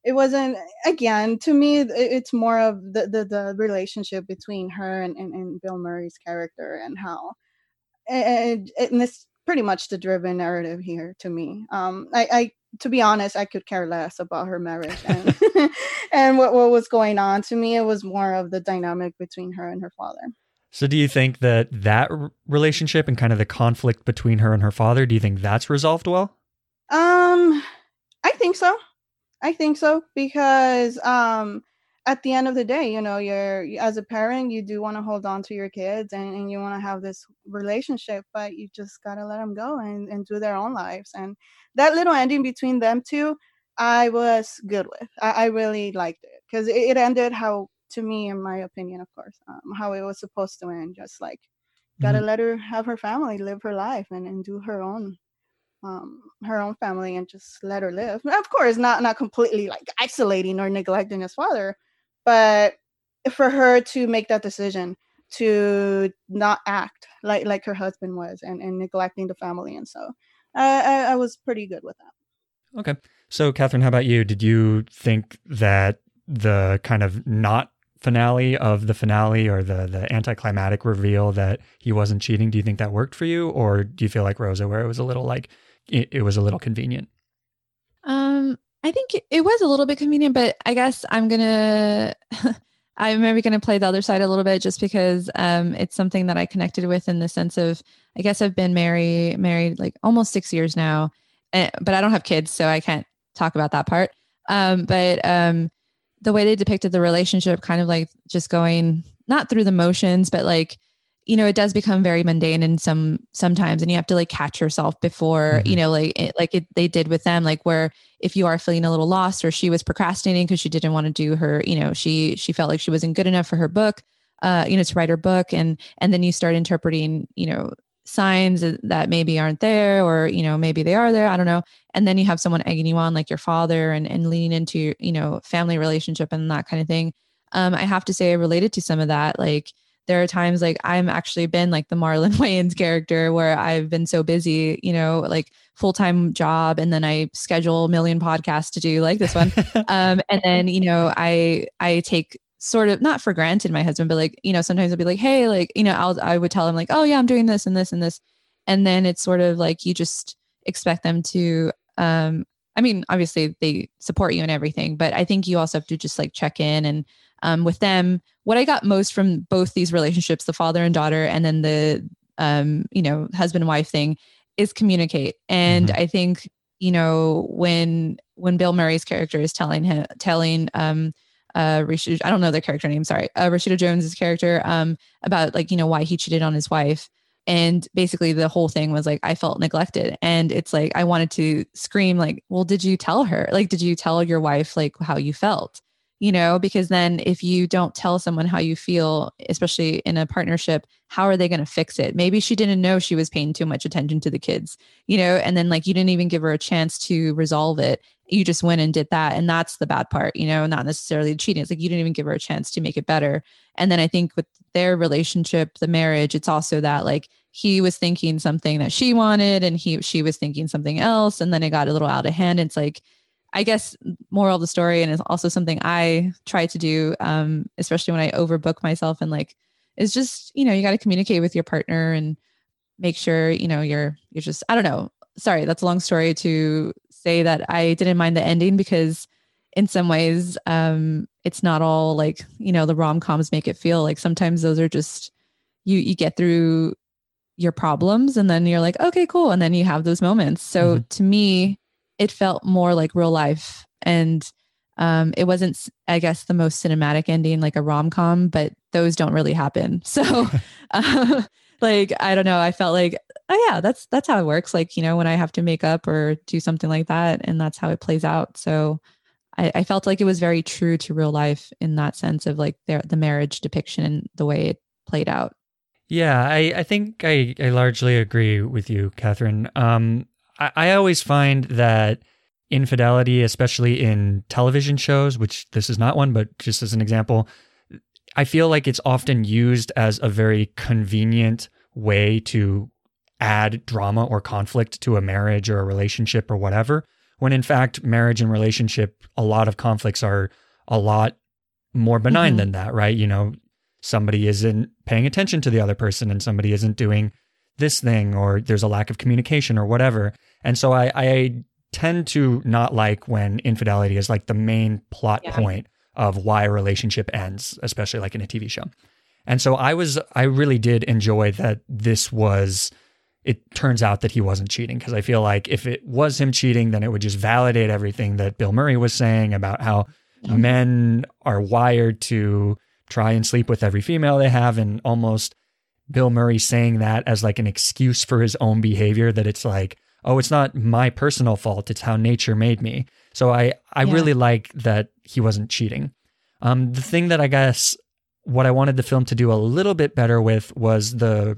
it wasn't again to me it's more of the the, the relationship between her and, and, and bill murray's character and how and, and it's pretty much the driven narrative here to me. Um i i to be honest i could care less about her marriage and and what, what was going on to me it was more of the dynamic between her and her father So, do you think that that relationship and kind of the conflict between her and her father, do you think that's resolved well? Um, I think so. I think so because um, at the end of the day, you know, you're as a parent, you do want to hold on to your kids and, and you want to have this relationship, but you just gotta let them go and, and do their own lives. And that little ending between them two, I was good with. I, I really liked it because it, it ended how, to me, in my opinion, of course, um, how it was supposed to end. Just like gotta let her have her family, live her life, and, and do her own um, her own family and just let her live. Of course, not not completely like isolating or neglecting his father, but for her to make that decision to not act like like her husband was and, and neglecting the family, and so I, I, I was pretty good with that. Okay. So, Catherine, how about you? Did you think that the kind of not finale of the finale or the the anticlimactic reveal that he wasn't cheating, do you think that worked for you, or do you feel like Rosa, where it was a little like it, it was a little convenient? Um, I think it- was a little bit convenient, but I guess I'm gonna I'm maybe gonna play the other side a little bit just because um it's something that I connected with in the sense of I guess I've been married married like almost six years now, eh, but I don't have kids, so I can't talk about that part. Um, but um the way they depicted the relationship kind of like just going not through the motions, but like you know it does become very mundane in some sometimes and you have to like catch yourself before you Mhm. know like it, like it, they did with them like where if you are feeling a little lost or she was procrastinating because she didn't want to do her you know she she felt like she wasn't good enough for her book uh you know to write her book and and then you start interpreting you know signs that maybe aren't there or you know maybe they are there i don't know and then you have someone egging you on like your father and and leaning into you know family relationship and that kind of thing um i have to say related to some of that like there are times like I'm actually been like the Marlon Wayans character where I've been so busy, you know, like full time job, and then I schedule a million podcasts to do like this one, um, and then you know I I take sort of not for granted my husband, but like you know sometimes I'll be like, hey, like you know I'll I would tell him like, oh yeah, I'm doing this and this and this, and then it's sort of like you just expect them to um I mean, obviously they support you and everything, but I think you also have to just like check in and um, with them. What I got most from both these relationships, the father and daughter, and then the um, you know husband wife thing, is communicate. And Mhm. I think you know when when Bill Murray's character is telling him telling um uh Rashida, I don't know their character name, sorry, uh, Rashida Jones's character um about like you know why he cheated on his wife and basically the whole thing was like i felt neglected. And it's like i wanted to scream like well did you tell her? Like did you tell your wife like how you felt? You know because then if you don't tell someone how you feel especially in a partnership how are they going to fix it? Maybe she didn't know she was paying too much attention to the kids you know? And then like you didn't even give her a chance to resolve it you just went and did that and that's the bad part you know not necessarily cheating. It's like you didn't even give her a chance to make it better. And then i think with their relationship the marriage it's also that like he was thinking something that she wanted and he she was thinking something else and then it got a little out of hand. It's like i guess moral of the story and it's also something i try to do um especially when i overbook myself and like it's just you know you got to communicate with your partner and make sure you know you're you're just i don't know. Sorry that's a long story to say that i didn't mind the ending because in some ways um it's not all like you know the rom-coms make it feel like sometimes those are just you you get through your problems and then you're like okay cool and then you have those moments. So to me it felt more like real life and um it wasn't i guess the most cinematic ending like a rom-com but those don't really happen. So uh, like i don't know i felt like oh yeah that's that's how it works like you know when i have to make up or do something like that and that's how it plays out so I, I felt like it was very true to real life in that sense of like their the marriage depiction and the way it played out Yeah, I, I think I, I largely agree with you, Catherine. Um, I, I always find that infidelity, especially in television shows, which this is not one, but just as an example, I feel like it's often used as a very convenient way to add drama or conflict to a marriage or a relationship or whatever. When in fact, marriage and relationship, a lot of conflicts are a lot more benign Mhm. than that, right? You know, somebody isn't paying attention to the other person and somebody isn't doing this thing or there's a lack of communication or whatever. And so I, I tend to not like when infidelity is like the main plot Yeah. point of why a relationship ends, especially like in a TV show. And so I was, I really did enjoy that this was, it turns out that he wasn't cheating because I feel like if it was him cheating, then it would just validate everything that Bill Murray was saying about how mm-hmm. men are wired to try and sleep with every female they have and almost Bill Murray saying that as like an excuse for his own behavior that it's like, oh, it's not my personal fault, it's how nature made me. So I I Yeah. really like that he wasn't cheating. Um the thing that I guess what I wanted the film to do a little bit better with was the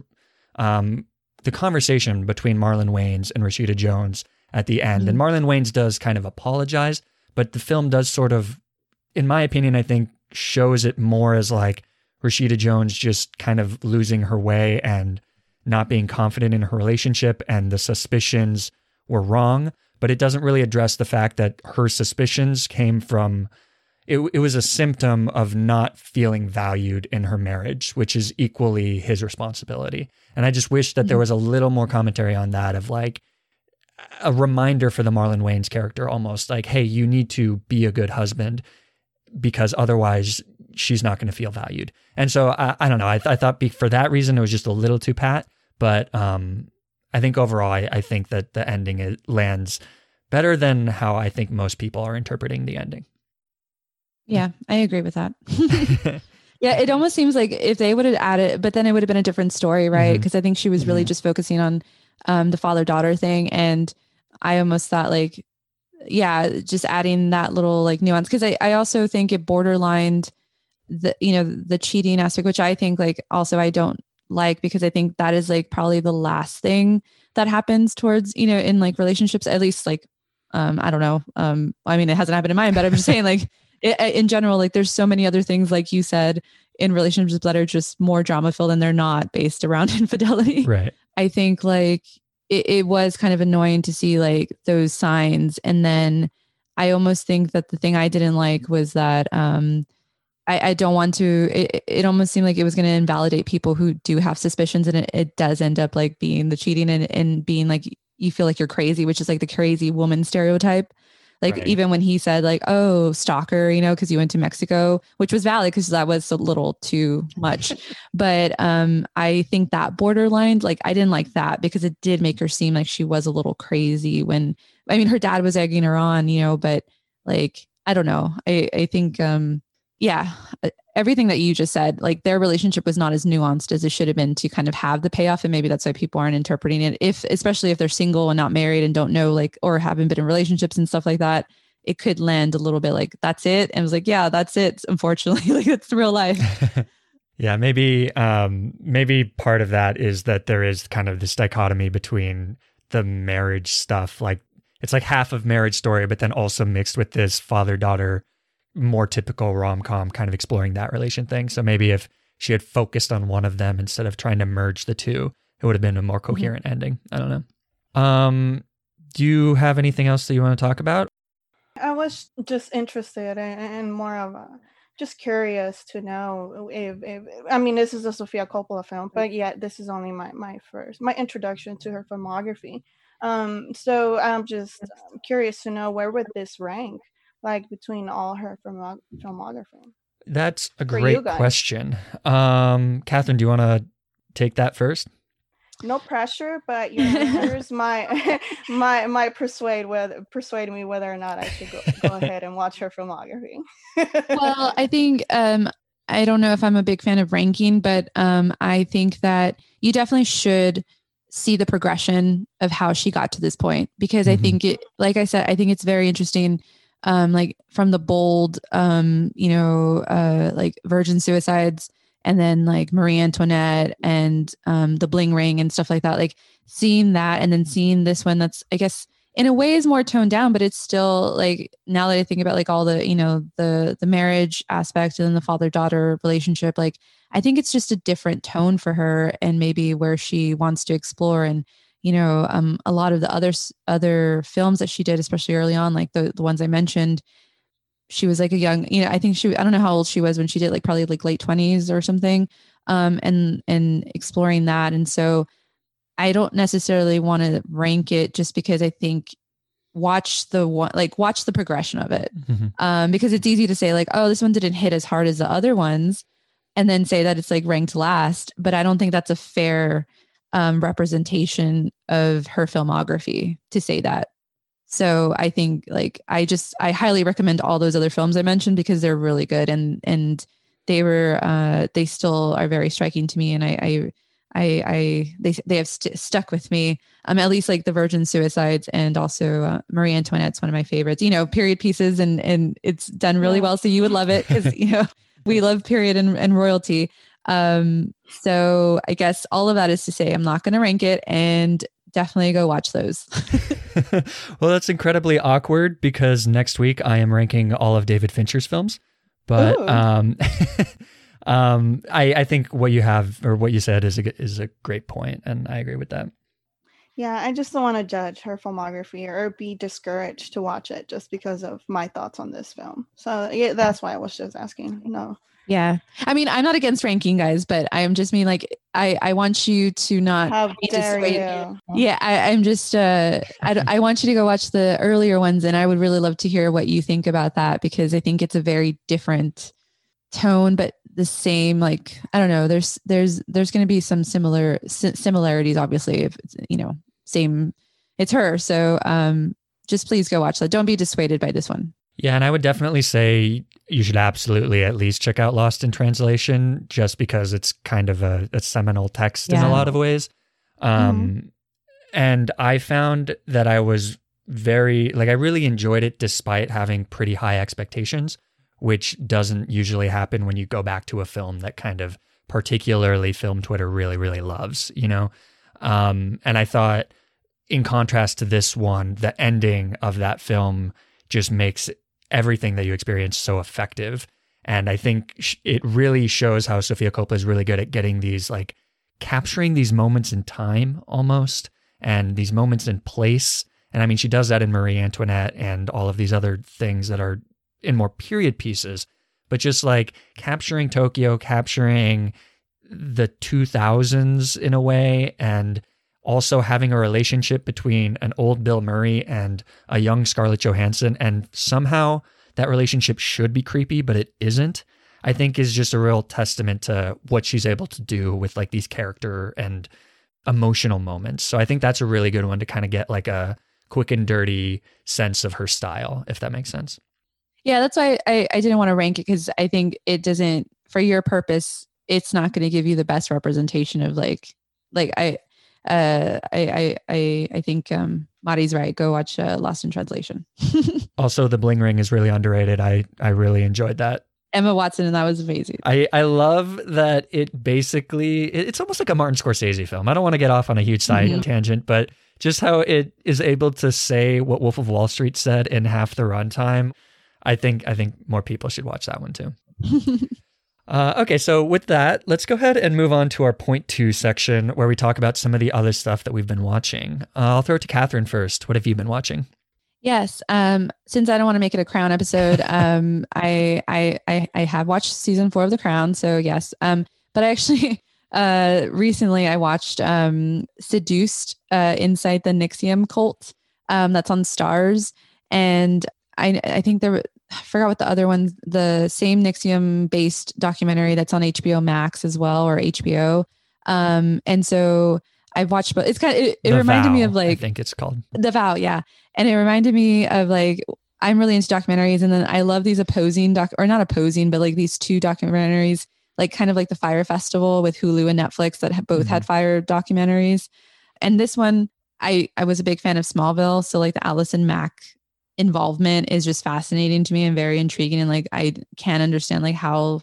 um the conversation between Marlon Wayans and Rashida Jones at the end. And Marlon Wayans does kind of apologize, but the film does sort of in my opinion, I think shows it more as like Rashida Jones just kind of losing her way and not being confident in her relationship and the suspicions were wrong, but it doesn't really address the fact that her suspicions came from it, it was a symptom of not feeling valued in her marriage, which is equally his responsibility. And I just wish that there was a little more commentary on that of like a reminder for the Marlon Wayans character almost like, hey, you need to be a good husband because otherwise she's not going to feel valued. And so I, I don't know. I, I thought be, for that reason it was just a little too pat, but um, I think overall I, I think that the ending it lands better than how I think most people are interpreting the ending. Yeah, I agree with that. yeah, it almost seems like if they would have added, but then it would have been a different story, right? Because I think she was really Mhm. just focusing on um, the father daughter thing, and I almost thought like, yeah, just adding that little like nuance. Because I I also think it borderlined the you know the cheating aspect, which I think like also I don't like because I think that is like probably the last thing that happens towards you know in like relationships at least like um I don't know um I mean it hasn't happened in mine but I'm just saying like i in general like there's so many other things like you said in relationships that are just more drama filled and they're not based around infidelity right. I think like it, it was kind of annoying to see like those signs. And then I almost think that the thing I didn't like was that um I, I don't want to it, it almost seemed like it was going to invalidate people who do have suspicions and it, it does end up like being the cheating and, and being like you feel like you're crazy, which is like the crazy woman stereotype. Like Right. even when he said like, "Oh, stalker," you know, because you went to Mexico, which was valid because that was a little too much. but um, I think that borderline, like, I didn't like that because it did make her seem like she was a little crazy. When I mean, her dad was egging her on, you know, but like, I don't know. I I think um, yeah, uh, everything that you just said, like their relationship was not as nuanced as it should have been to kind of have the payoff. And maybe that's why people aren't interpreting it. If, especially if they're single and not married and don't know, like, or haven't been in relationships and stuff like that, it could land a little bit like, that's it. And it was like, yeah, that's it. Unfortunately, like it's real life. yeah, maybe um maybe part of that is that there is kind of this dichotomy between the marriage stuff like it's like half of marriage story but then also mixed with this father-daughter more typical rom-com kind of exploring that relation thing. So maybe if she had focused on one of them instead of trying to merge the two, it would have been a more coherent ending. I don't know. Um do you have anything else that you want to talk about? I was just interested in, in more of a just curious to know if, if I mean this is a Sofia Coppola film, but yet this is only my my first my introduction to her filmography. Um, so I'm just um, curious to know where would this rank like between all her filmo- filmography. That's a great question. Um Catherine, do you want to take that first? No pressure, but your answers might my might persuade whether persuade me whether or not I should go, go ahead and watch her filmography. well, I think um, I don't know if I'm a big fan of ranking, but um, I think that you definitely should see the progression of how she got to this point because I Mhm. think it, like I said, I think it's very interesting. Um, like from the bold, um, you know, uh, like virgin suicides, and then like Marie Antoinette and um, the bling ring and stuff like that. Like seeing that, and then seeing this one that's, I guess, in a way is more toned down but it's still like now that i think about like all the you know the the marriage aspect and then the father daughter relationship like i think it's just a different tone for her and maybe where she wants to explore and you know um a lot of the other other films that she did especially early on like the the ones i mentioned she was like a young you know i think she i don't know how old she was when she did like probably like late 20s or something um and and exploring that and so I don't necessarily want to rank it just because I think watch the one like watch the progression of it Mhm. um because it's easy to say like oh this one didn't hit as hard as the other ones and then say that it's like ranked last but I don't think that's a fair um representation of her filmography to say that so I think like I just I highly recommend all those other films I mentioned because they're really good and and they were uh they still are very striking to me and I I I, I they they have st- stuck with me. Um, at least like the Virgin Suicides and also uh, Marie Antoinette's one of my favorites. You know, period pieces and and it's done really well. So you would love it because you know we love period and, and royalty. Um, so I guess all of that is to say I'm not going to rank it and definitely go watch those. well, that's incredibly awkward because next week I am ranking all of David Fincher's films. But um, um, I, I think what you have or what you said is a g- is a great point, and I agree with that. Yeah, I just don't want to judge her filmography or be discouraged to watch it just because of my thoughts on this film. So yeah, that's why I was just asking. No, yeah, I mean I'm not against ranking guys, but I'm just mean like I I want you to not how dare you? Yeah, I, I'm just. Uh, I, I want you to go watch the earlier ones, and I would really love to hear what you think about that because I think it's a very different tone, but the same. Like I don't know. There's there's there's going to be some similar similarities, obviously. If it's, you know, same. It's her. So um, just please go watch that. Don't be dissuaded by this one. Yeah, and I would definitely say you should absolutely at least check out Lost in Translation, just because it's kind of a, a seminal text in a lot of ways. Um, And I found that I was very like I really enjoyed it despite having pretty high expectations, which doesn't usually happen when you go back to a film that kind of particularly film Twitter really really loves, you know. Um, and I thought, in contrast to this one, the ending of that film just makes everything that you experience so effective. And I think it really shows how Sofia Coppola is really good at getting these like capturing these moments in time almost and these moments in place. And I mean, she does that in Marie Antoinette and all of these other things that are in more period pieces, but just like capturing Tokyo, capturing the 2000s in a way, and also having a relationship between an old Bill Murray and a young Scarlett Johansson, and somehow that relationship should be creepy, but it isn't. I think is just a real testament to what she's able to do with like these character and emotional moments. So I think that's a really good one to kind of get like a quick and dirty sense of her style, if that makes sense. Yeah, that's why I, I didn't want to rank it because I think it doesn't, for your purpose, it's not going to give you the best representation of like, like I, uh, I, I, I, I think um, Mari's right. Go watch uh, Lost in Translation. also, the bling ring is really underrated. I, I really enjoyed that. Emma Watson, and that was amazing. I, I love that it basically it's almost like a Martin Scorsese film. I don't want to get off on a huge side mm-hmm. tangent, but just how it is able to say what Wolf of Wall Street said in half the runtime. I think I think more people should watch that one too. uh, okay, so with that, let's go ahead and move on to our point two section where we talk about some of the other stuff that we've been watching. Uh, I'll throw it to Catherine first. What have you been watching? Yes. Um, since I don't want to make it a Crown episode, um, I, I, I I have watched season four of The Crown. So yes. Um, but I actually uh recently I watched um Seduced uh Inside the NXIVM Cult. Um, that's on Starz, and I I think there I forgot what the other one the same NXIVM based documentary that's on HBO Max as well or HBO. Um, and so I've watched, but it's kind of, it, it reminded vow, me of like, I think it's called The Vow. Yeah. And it reminded me of like, I'm really into documentaries and then I love these opposing doc or not opposing, but like these two documentaries, like kind of like the Fyre Festival with Hulu and Netflix that both mm-hmm. had fire documentaries. And this one, I, I was a big fan of Smallville. So like the Allison Mack involvement is just fascinating to me and very intriguing. And like, I can't understand like how,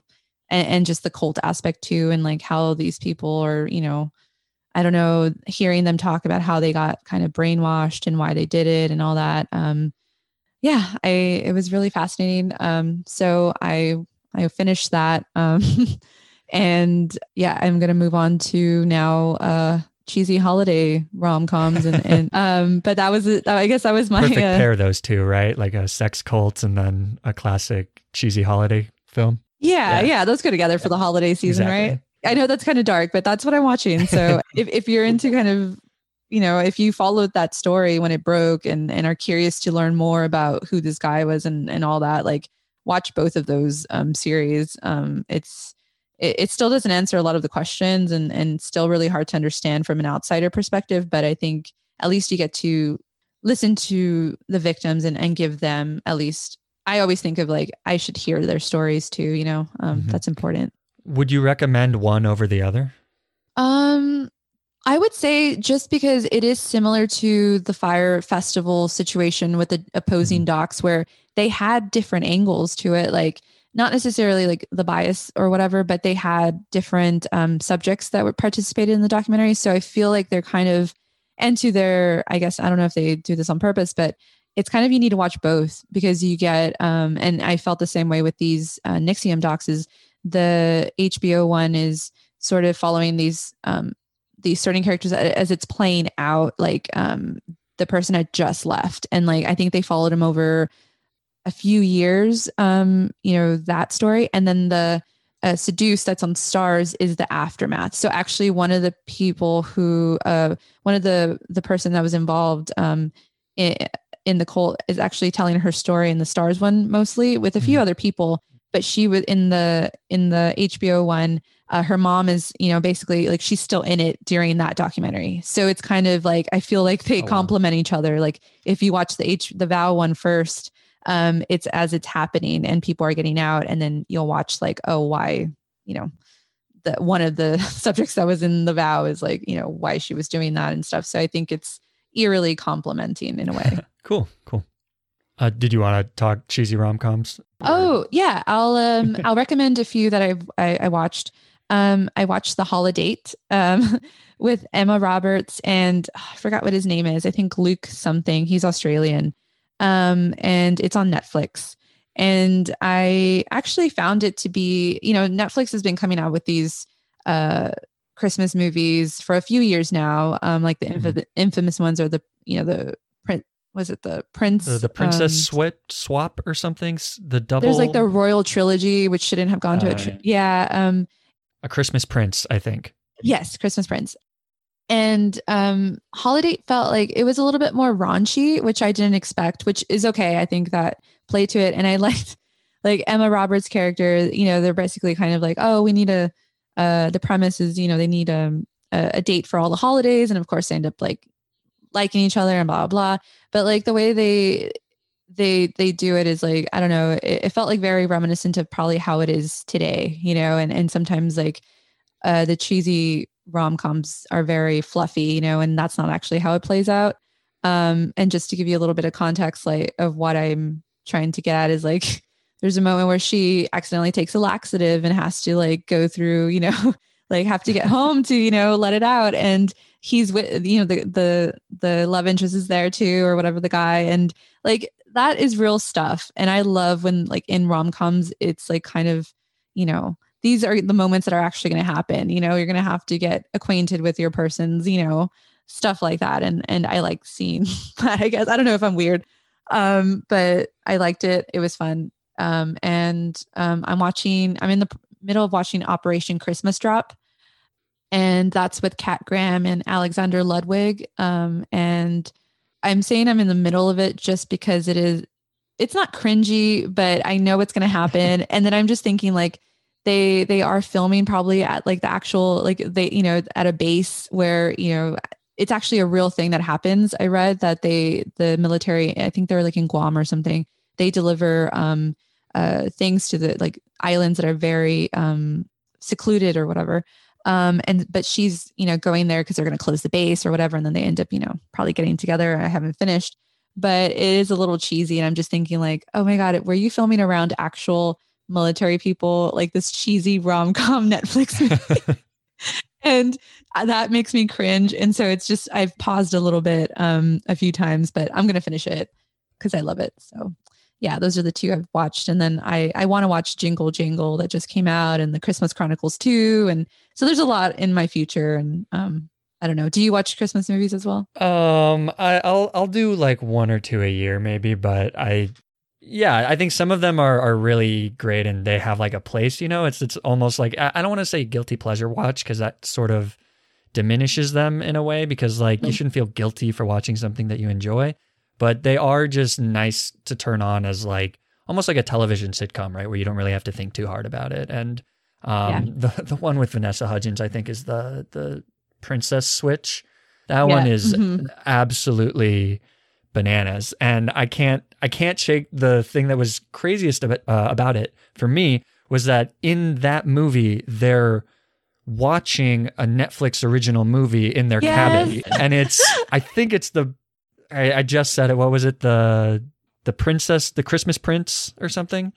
and, and just the cult aspect too. And like how these people are, you know, I don't know, hearing them talk about how they got kind of brainwashed and why they did it and all that. Um, yeah, I it was really fascinating. Um, so I I finished that. Um, and yeah, I'm gonna move on to now uh cheesy holiday rom coms and, and um but that was I guess that was my perfect uh, pair those two, right? Like a sex cult and then a classic cheesy holiday film. Yeah, yeah, yeah those go together for the holiday season, exactly. right? I know that's kind of dark, but that's what I'm watching. So if, if you're into kind of, you know, if you followed that story when it broke and, and are curious to learn more about who this guy was and, and all that, like watch both of those um, series. Um, it's, it, it still doesn't answer a lot of the questions and, and still really hard to understand from an outsider perspective. But I think at least you get to listen to the victims and, and give them at least I always think of like I should hear their stories too, you know. Um, mm-hmm. that's important. Would you recommend one over the other? Um, I would say just because it is similar to the Fyre Festival situation with the opposing mm-hmm. docs, where they had different angles to it, like not necessarily like the bias or whatever, but they had different um, subjects that were participated in the documentary. So I feel like they're kind of, and to their, I guess I don't know if they do this on purpose, but it's kind of you need to watch both because you get, um, and I felt the same way with these uh, NXIVM docs is the HBO one is sort of following these um, these certain characters as it's playing out. Like um, the person had just left, and like I think they followed him over a few years. Um, you know that story, and then the uh, seduced that's on Starz is the aftermath so actually one of the people who uh, one of the the person that was involved um, in, in the cult is actually telling her story in the Starz one mostly with a few mm-hmm. other people but she was in the in the HBO one. Uh, her mom is, you know, basically like she's still in it during that documentary. So it's kind of like I feel like they oh, complement wow. each other. Like if you watch the H the Vow one first, um, it's as it's happening and people are getting out, and then you'll watch like, oh, why, you know, the one of the subjects that was in the vow is like, you know, why she was doing that and stuff. So I think it's eerily complementing in a way. cool, cool. Uh, did you want to talk cheesy rom coms? Oh yeah, I'll um I'll recommend a few that I've I, I watched. Um, I watched The Holidate um with Emma Roberts and oh, I forgot what his name is. I think Luke something. He's Australian. Um, and it's on Netflix. And I actually found it to be, you know, Netflix has been coming out with these uh Christmas movies for a few years now. Um, like the mm-hmm. infamous ones are the you know the Prince was it the prince the, the princess um, sweat swap or something the double there's like the royal trilogy which shouldn't have gone to uh, a tri- yeah um a christmas prince i think yes christmas prince and um Holidate felt like it was a little bit more raunchy which i didn't expect which is okay. I think that played to it. And i liked like emma roberts character you know they're basically kind of like oh we need a uh the premise is you know they need um, a, a date for all the holidays. And of course they end up like liking each other and blah blah blah. But like the way they they they do it is like i don't know it, it felt like very reminiscent of probably how it is today you know? And and sometimes like uh the cheesy rom-coms are very fluffy you know and that's not actually how it plays out. Um and just to give you a little bit of context like of what i'm trying to get at is like there's a moment where she accidentally takes a laxative and has to like go through you know like have to get home to you know let it out. And he's with you know the the the love interest is there too or whatever the guy. And like that is real stuff. And i love when like in rom-coms it's like kind of you know these are the moments that are actually going to happen you know you're going to have to get acquainted with your person's you know stuff like that and and i like seeing that i guess. I don't know if i'm weird um but i liked it. It was fun um and um i'm watching i'm in the middle of watching operation christmas drop and that's with kat graham and alexander ludwig um and i'm saying i'm in the middle of it just because it is it's not cringy but i know what's going to happen and then i'm just thinking like they they are filming probably at like the actual like they you know at a base where you know it's actually a real thing that happens. I read that they the military i think they're like in guam or something they deliver um uh things to the like islands that are very um secluded or whatever. Um and but she's you know going there because they're going to close the base or whatever and then they end up you know probably getting together. I haven't finished but it is a little cheesy and i'm just thinking like oh my god were you filming around actual military people, like this cheesy rom com Netflix movie. and that makes me cringe. And so it's just, I've paused a little bit um, a few times, but I'm going to finish it because I love it. So yeah, those are the two I've watched. And then I, I want to watch Jingle Jangle that just came out and the Christmas Chronicles too. And so there's a lot in my future. And um, I don't know. Do you watch Christmas movies as well? Um, I, will I'll do like one or two a year, maybe, but I yeah, I think some of them are are really great and they have like a place. You know, it's it's almost like I don't want to say guilty pleasure watch because that sort of diminishes them in a way because like you mm. shouldn't feel guilty for watching something that you enjoy, but they are just nice to turn on as like almost like a television sitcom, right, where you don't really have to think too hard about it. And um, yeah. the the one with Vanessa Hudgens, I think, is the the Princess Switch. That yeah. one is mm-hmm. absolutely bananas. And i can't i can't shake the thing that was craziest about, uh, about it for me was that in that movie they're watching a netflix original movie in their yes. cabin. And it's i think it's the I, I, just said it what was it? The the princess the christmas prince or something?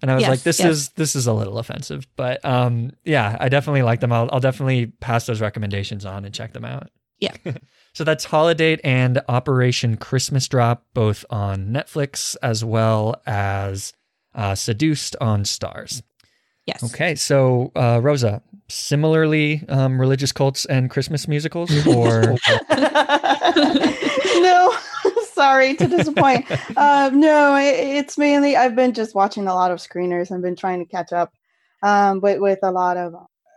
And i was yes, like this yes. is this is a little offensive but um yeah i definitely like them. I'll, I'll definitely pass those recommendations on and check them out. Yeah So that's Holidate and Operation Christmas Drop, both on Netflix as well as uh, Seduced on Starz. Yes. Okay, so uh, Rosa, similarly um, religious cults and Christmas musicals, or no? Sorry to disappoint. uh, no, it, it's mainly I've been just watching a lot of screeners and been trying to catch up, um, but with a lot of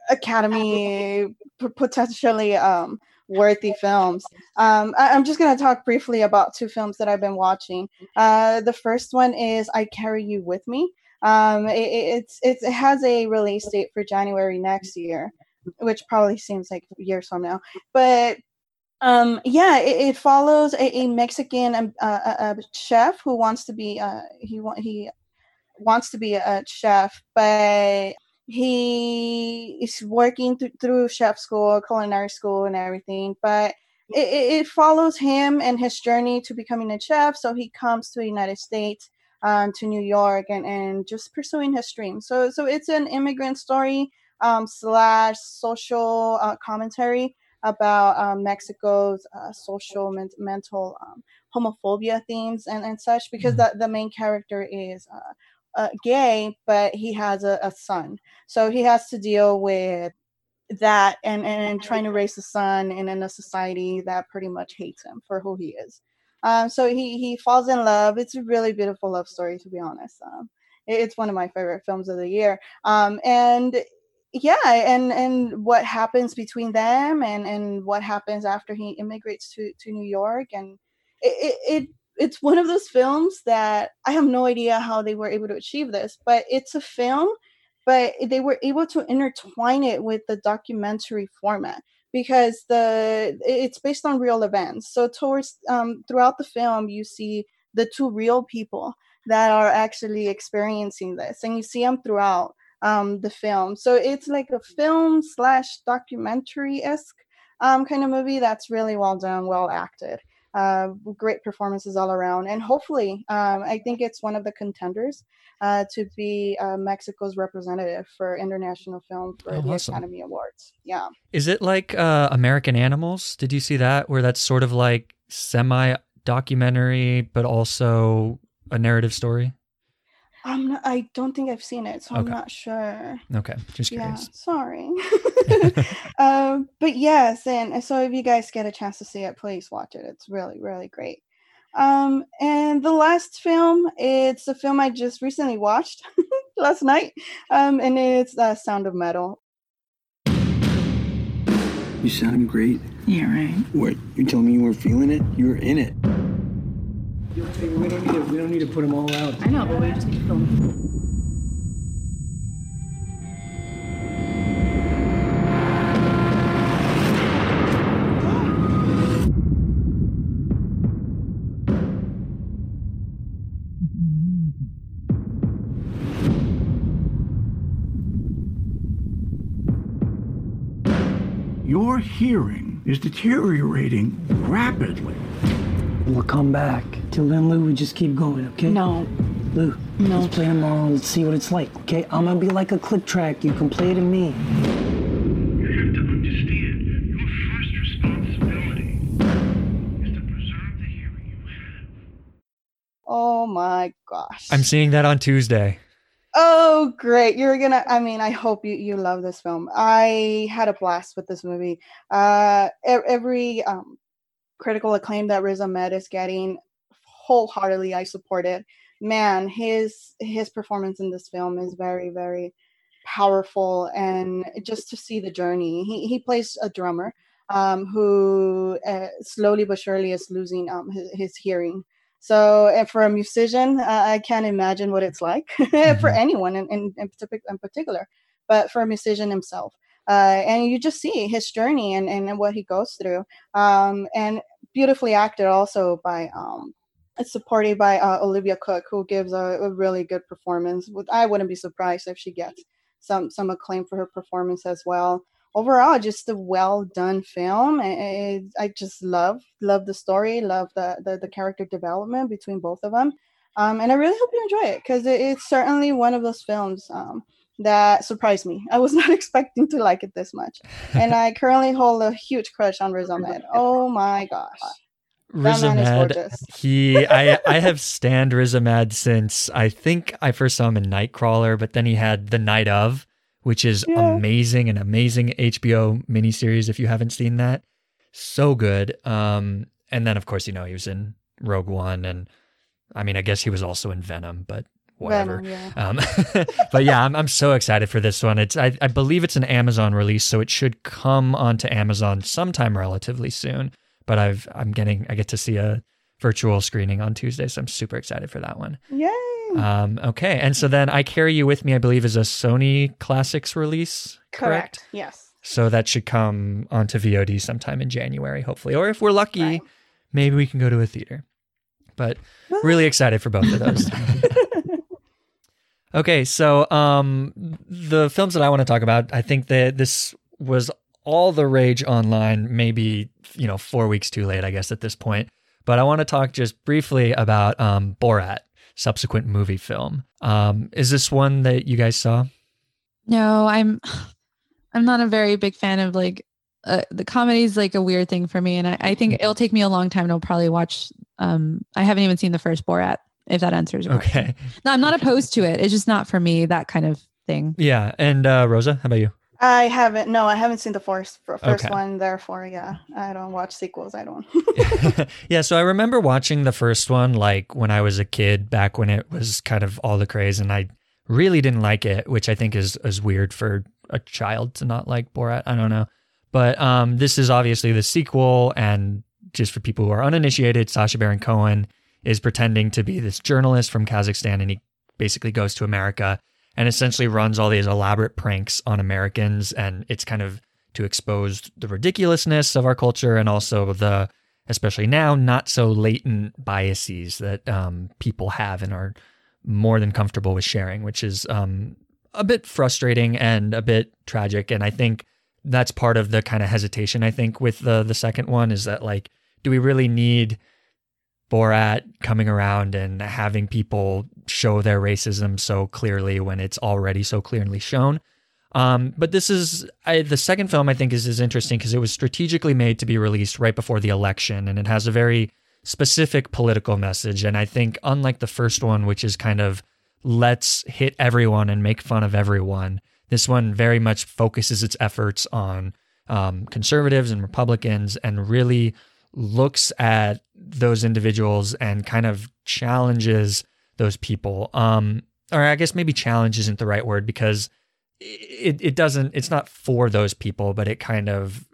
Academy potentially um, worthy films. Um, I, am just going to talk briefly about two films that I've been watching. Uh, the first one is I Carry You With Me. Um, it, it's, it's, it has a release date for January next year, which probably seems like years from now. But um, yeah, it, it follows a, a Mexican um, uh, a, a chef who wants to be uh, he he wants to be a chef, but he is working th- through chef school, culinary school, and everything. But it, it, follows him and his journey to becoming a chef. So he comes to the United States, um, to New York, and, and just pursuing his dream. So so it's an immigrant story um, slash social uh, commentary about uh, Mexico's uh, social men- mental um, homophobia themes and, and such because mm-hmm. the, the main character is uh, gay, but he has a, a, son. So he has to deal with that and, and trying to raise a son in, in a society that pretty much hates him for who he is. Um, so he, he falls in love. It's a really beautiful love story, to be honest. Um, it, it's one of my favorite films of the year. Um, and yeah and and what happens between them and and what happens after he immigrates to to new york and it, it it's one of those films that i have no idea how they were able to achieve this but it's a film but they were able to intertwine it with the documentary format because the it's based on real events so towards um, throughout the film you see the two real people that are actually experiencing this and you see them throughout um, the film. So it's like a film slash documentary esque um, kind of movie that's really well done, well acted. Uh, great performances all around, and hopefully, um, I think it's one of the contenders uh, to be uh, Mexico's representative for international film for Oh, the awesome. Academy Awards. Yeah, Is it like uh, American Animals? Did you see that? Where that's sort of like semi documentary, but also a narrative story? I'm not, I don't think I've seen it, so I'm not sure. Okay, just curious. Yeah, sorry. um, but yes, and so if you guys get a chance to see it, please watch it. It's really, really great. Um, and the last film, it's a film I just recently watched last night, um, and it's uh, Sound of Metal. You sound great. Yeah, right. What? You told me you were feeling it? You were in it. We don't need to. We don't need to put them all out. I know, but we just need to film. Them. Your hearing is deteriorating rapidly. We'll come back. Till then, Lou, we just keep going, okay? No. Lou, No. let's play tomorrow. Let's see what it's like, okay? I'm gonna be like a click track. You can play it to me. You have to understand, your first responsibility is to preserve the hearing you have. Oh my gosh. I'm seeing that on Tuesday. Oh, great. You're gonna, I mean, I hope you, you love this film. I had a blast with this movie. Uh, every um, critical acclaim that Riz Ahmed is getting, wholeheartedly, I support it. Man, his his performance in this film is very, very powerful, and just to see the journey. He he plays a drummer um, who uh, slowly but surely is losing um, his, his hearing. So, and for a musician, uh, I can't imagine what it's like for anyone in, in, in, in particular, but for a musician himself. Uh, and you just see his journey and, and what he goes through. Um, and beautifully acted also by, um, it's supported by uh, Olivia Cooke, who gives a, a really good performance. I wouldn't be surprised if she gets some, some acclaim for her performance as well overall just a well done film I- I, I just love love the story love the, the the character development between both of them um, and i really hope you enjoy it because it, it's certainly one of those films um, that surprised me i was not expecting to like it this much and i currently hold a huge crush on riz ahmed oh my gosh Riz That man is Ahmed, he I I have stand Riz Ahmed since I think I first saw him in Nightcrawler, but then he had The Night of, which is Yeah. amazing, an amazing HBO miniseries if you haven't seen that. So good. Um and then of course, you know, he was in Rogue One and I mean, I guess he was also in Venom, but whatever. Venom, Um, but yeah, I'm, I'm so excited for this one. It's I, I believe it's an Amazon release, so it should come onto Amazon sometime relatively soon. But I've I'm getting I get to see a virtual screening on Tuesday, so I'm super excited for that one. yay Um, okay, and so then I carry you with me. I believe is a Sony Classics release, correct? correct yes So that should come onto VOD sometime in January, hopefully, or if we're lucky, Right. maybe we can go to a theater. But really excited for both of those. Okay, so um, the films that I want to talk about, I think that this was all the rage online. Maybe you know, four weeks too late, I guess at this point. But I want to talk just briefly about um, Borat, subsequent movie film. Um, is this one that you guys saw? No, I'm I'm not a very big fan of like uh, the comedy is like a weird thing for me, and I, I think it'll take me a long time to probably watch. Um, I haven't even seen the first Borat. If that answers your question. Okay, No, I'm not opposed to it. It's just not for me. That kind of thing. yeah. And uh, Rosa, how about you? i haven't no i haven't seen the first first Okay. one therefore yeah i don't watch sequels i don't yeah, so I remember watching the first one like when I was a kid, back when it was kind of all the craze, and I really didn't like it, which I think is is weird for a child to not like Borat. I don't know. But um, this is obviously the sequel. And just for people who are uninitiated, Sacha Baron Cohen is pretending to be this journalist from Kazakhstan. And he basically goes to America and essentially runs all these elaborate pranks on Americans. And it's kind of to expose the ridiculousness of our culture and also the, especially now, not so latent biases that um, people have and are more than comfortable with sharing, which is um, a bit frustrating and a bit tragic. And I think that's part of the kind of hesitation I think with the the second one is that like, do we really need Borat coming around and having people show their racism so clearly when it's already so clearly shown? Um, but this is I, the second film. I think is is interesting because it was strategically made to be released right before the election, and it has a very specific political message. And I think unlike the first one, which is kind of let's hit everyone and make fun of everyone, this one very much focuses its efforts on um, conservatives and Republicans and really looks at those individuals and kind of challenges those people. Um, or I guess maybe challenge isn't the right word because it it doesn't it's not for those people, but it kind of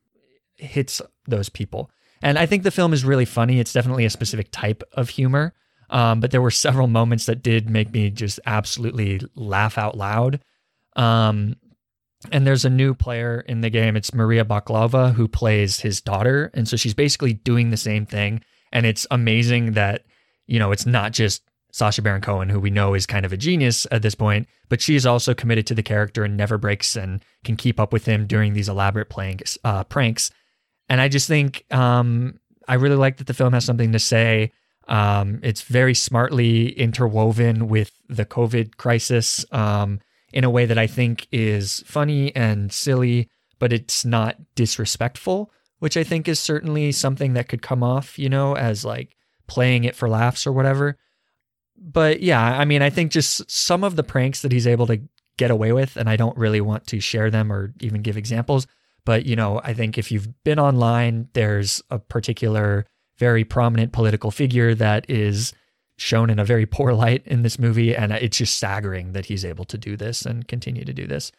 hits those people. And I think the film is really funny. It's definitely a specific type of humor. Um, but there were several moments that did make me just absolutely laugh out loud. Um, and there's a new player in the game. It's Maria Bakalova who plays his daughter. And so she's basically doing the same thing. And it's amazing that, you know, it's not just Sacha Baron Cohen, who we know is kind of a genius at this point, but she's also committed to the character and never breaks and can keep up with him during these elaborate pranks. Uh, pranks. And I just think um, I really like that the film has something to say. Um, it's very smartly interwoven with the COVID crisis um, in a way that I think is funny and silly, but it's not disrespectful, which I think is certainly something that could come off, you know, as like playing it for laughs or whatever. But yeah, I mean, I think just some of the pranks that he's able to get away with, and I don't really want to share them or even give examples, but, you know, I think if you've been online, there's a particular very prominent political figure that is shown in a very poor light in this movie. And it's just staggering that he's able to do this and continue to do this.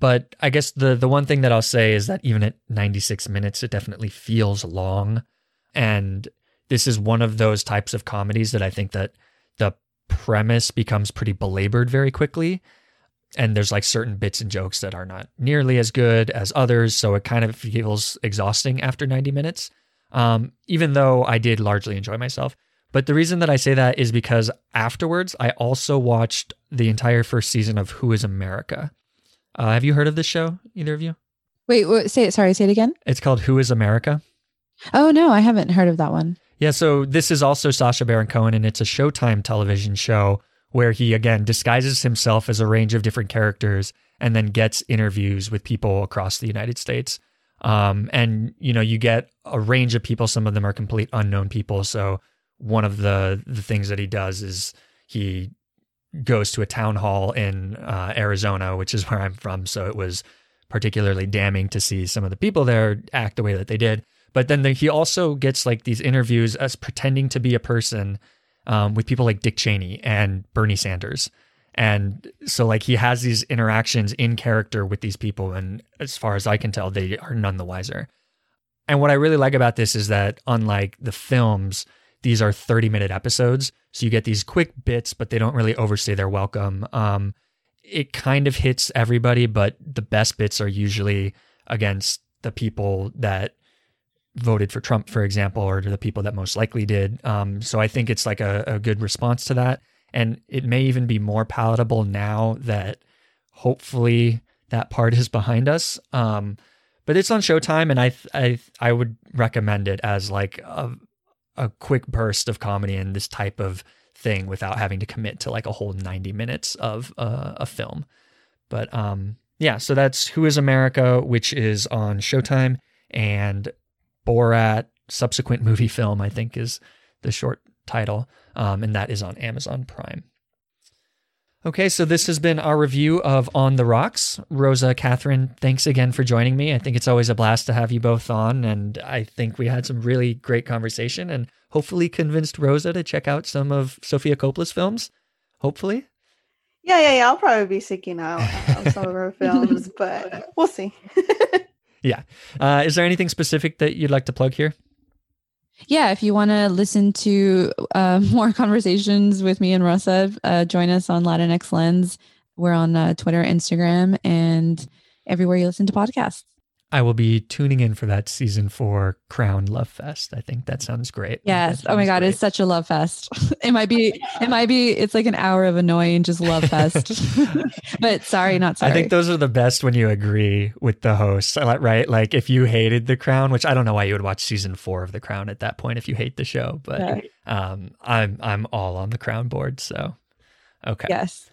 But I guess the the one thing that I'll say is that even at 96 minutes, it definitely feels long. And this is one of those types of comedies that I think that the premise becomes pretty belabored very quickly. And there's like certain bits and jokes that are not nearly as good as others so it kind of feels exhausting after 90 minutes. Um, even though i did largely enjoy myself. But the reason that i say that is because afterwards i also watched the entire first season of who is america uh, have you heard of this show either of you Wait, wait, say it. Sorry, say it again. it's called who is america Oh no, I haven't heard of that one. yeah so this is also sacha baron cohen and it's a showtime television show where he again disguises himself as a range of different characters and then gets interviews with people across the United States. Um, and you know, you get a range of people. Some of them are complete unknown people. So one of the the things that he does is he goes to a town hall in uh, Arizona, which is where I'm from. So it was particularly damning to see some of the people there act the way that they did. But then the, he also gets like these interviews as pretending to be a person um, with people like Dick Cheney and Bernie Sanders. And so, like, he has these interactions in character with these people. And as far as I can tell, they are none the wiser. And what I really like about this is that, unlike the films, these are 30 minute episodes. So you get these quick bits, but they don't really overstay their welcome. Um, it kind of hits everybody, but the best bits are usually against the people that voted for Trump, for example, or the people that most likely did. Um, so I think it's like a, a good response to that. And it may even be more palatable now that hopefully that part is behind us. Um, but it's on Showtime, and I I I would recommend it as like a a quick burst of comedy and this type of thing without having to commit to like a whole 90 minutes of uh, a film. But um, yeah, so that's Who is America, which is on Showtime, and Borat subsequent movie film, I think is the short title, um, and that is on Amazon Prime. Okay, so this has been our review of On the Rocks. Rosa, Catherine, thanks again for joining me. I think it's always a blast to have you both on, and I think we had some really great conversation and hopefully convinced Rosa to check out some of Sofia Coppola's films. Hopefully. Yeah, yeah, yeah. I'll probably be seeking out uh, some of her films, but we'll see. Yeah. Uh, is there anything specific that you'd like to plug here? Yeah, if you want to listen to uh, more conversations with me and Russa, uh, join us on Latinx Lens. We're on uh, Twitter, Instagram, and everywhere you listen to podcasts. I will be tuning in for that season four Crown Love Fest. I think that sounds great. Yes. That Oh my God, great. it's such a love fest. it might be. It might be. It's like an hour of annoying just love fest. but sorry, not sorry. I think those are the best when you agree with the hosts, right? Like if you hated The Crown, which I don't know why you would watch season four of The Crown at that point if you hate the show, but Yeah. um, I'm I'm all on the Crown board. So okay. Yes.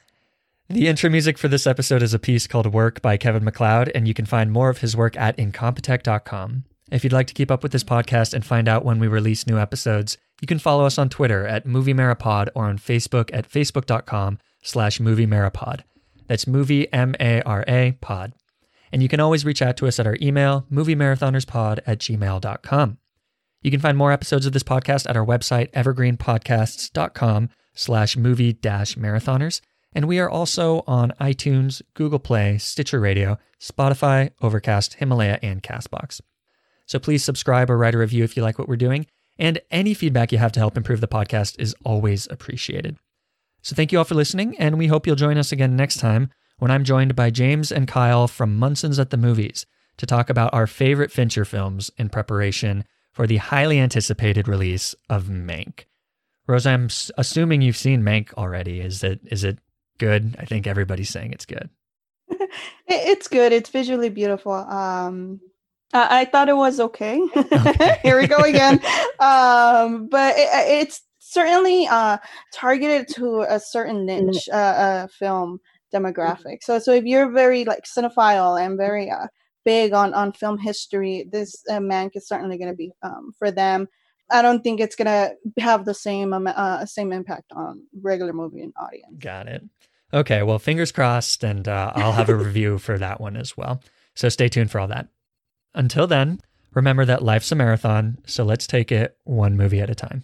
The intro music for this episode is a piece called Work by Kevin MacLeod, and you can find more of his work at incompetech.com. If you'd like to keep up with this podcast and find out when we release new episodes, you can follow us on Twitter at MovieMarapod or on Facebook at facebook.com slash MovieMarapod. That's movie M-A-R-A pod. And you can always reach out to us at our email, moviemarathonerspod at gmail.com. You can find more episodes of this podcast at our website, evergreenpodcasts.com slash movie dash marathoners. And we are also on iTunes, Google Play, Stitcher Radio, Spotify, Overcast, Himalaya, and Castbox. So please subscribe or write a review if you like what we're doing. And any feedback you have to help improve the podcast is always appreciated. So thank you all for listening, and we hope you'll join us again next time when I'm joined by James and Kyle from Munson's at the Movies to talk about our favorite Fincher films in preparation for the highly anticipated release of Mank. Rose, I'm assuming you've seen Mank already. Is it is it good? I think everybody's saying it's good. It's good. It's visually beautiful. Um, I, I thought it was okay. okay. Here we go again. um, but it, it's certainly uh, targeted to a certain niche uh, uh, film demographic. So, so if you're very like cinephile and very uh, big on on film history, this uh, Mank is certainly going to be um, for them. I don't think it's going to have the same uh, same impact on regular movie and audience. Got it. Okay, well, fingers crossed, and uh, I'll have a review for that one as well. So stay tuned for all that. Until then, remember that life's a marathon, so let's take it one movie at a time.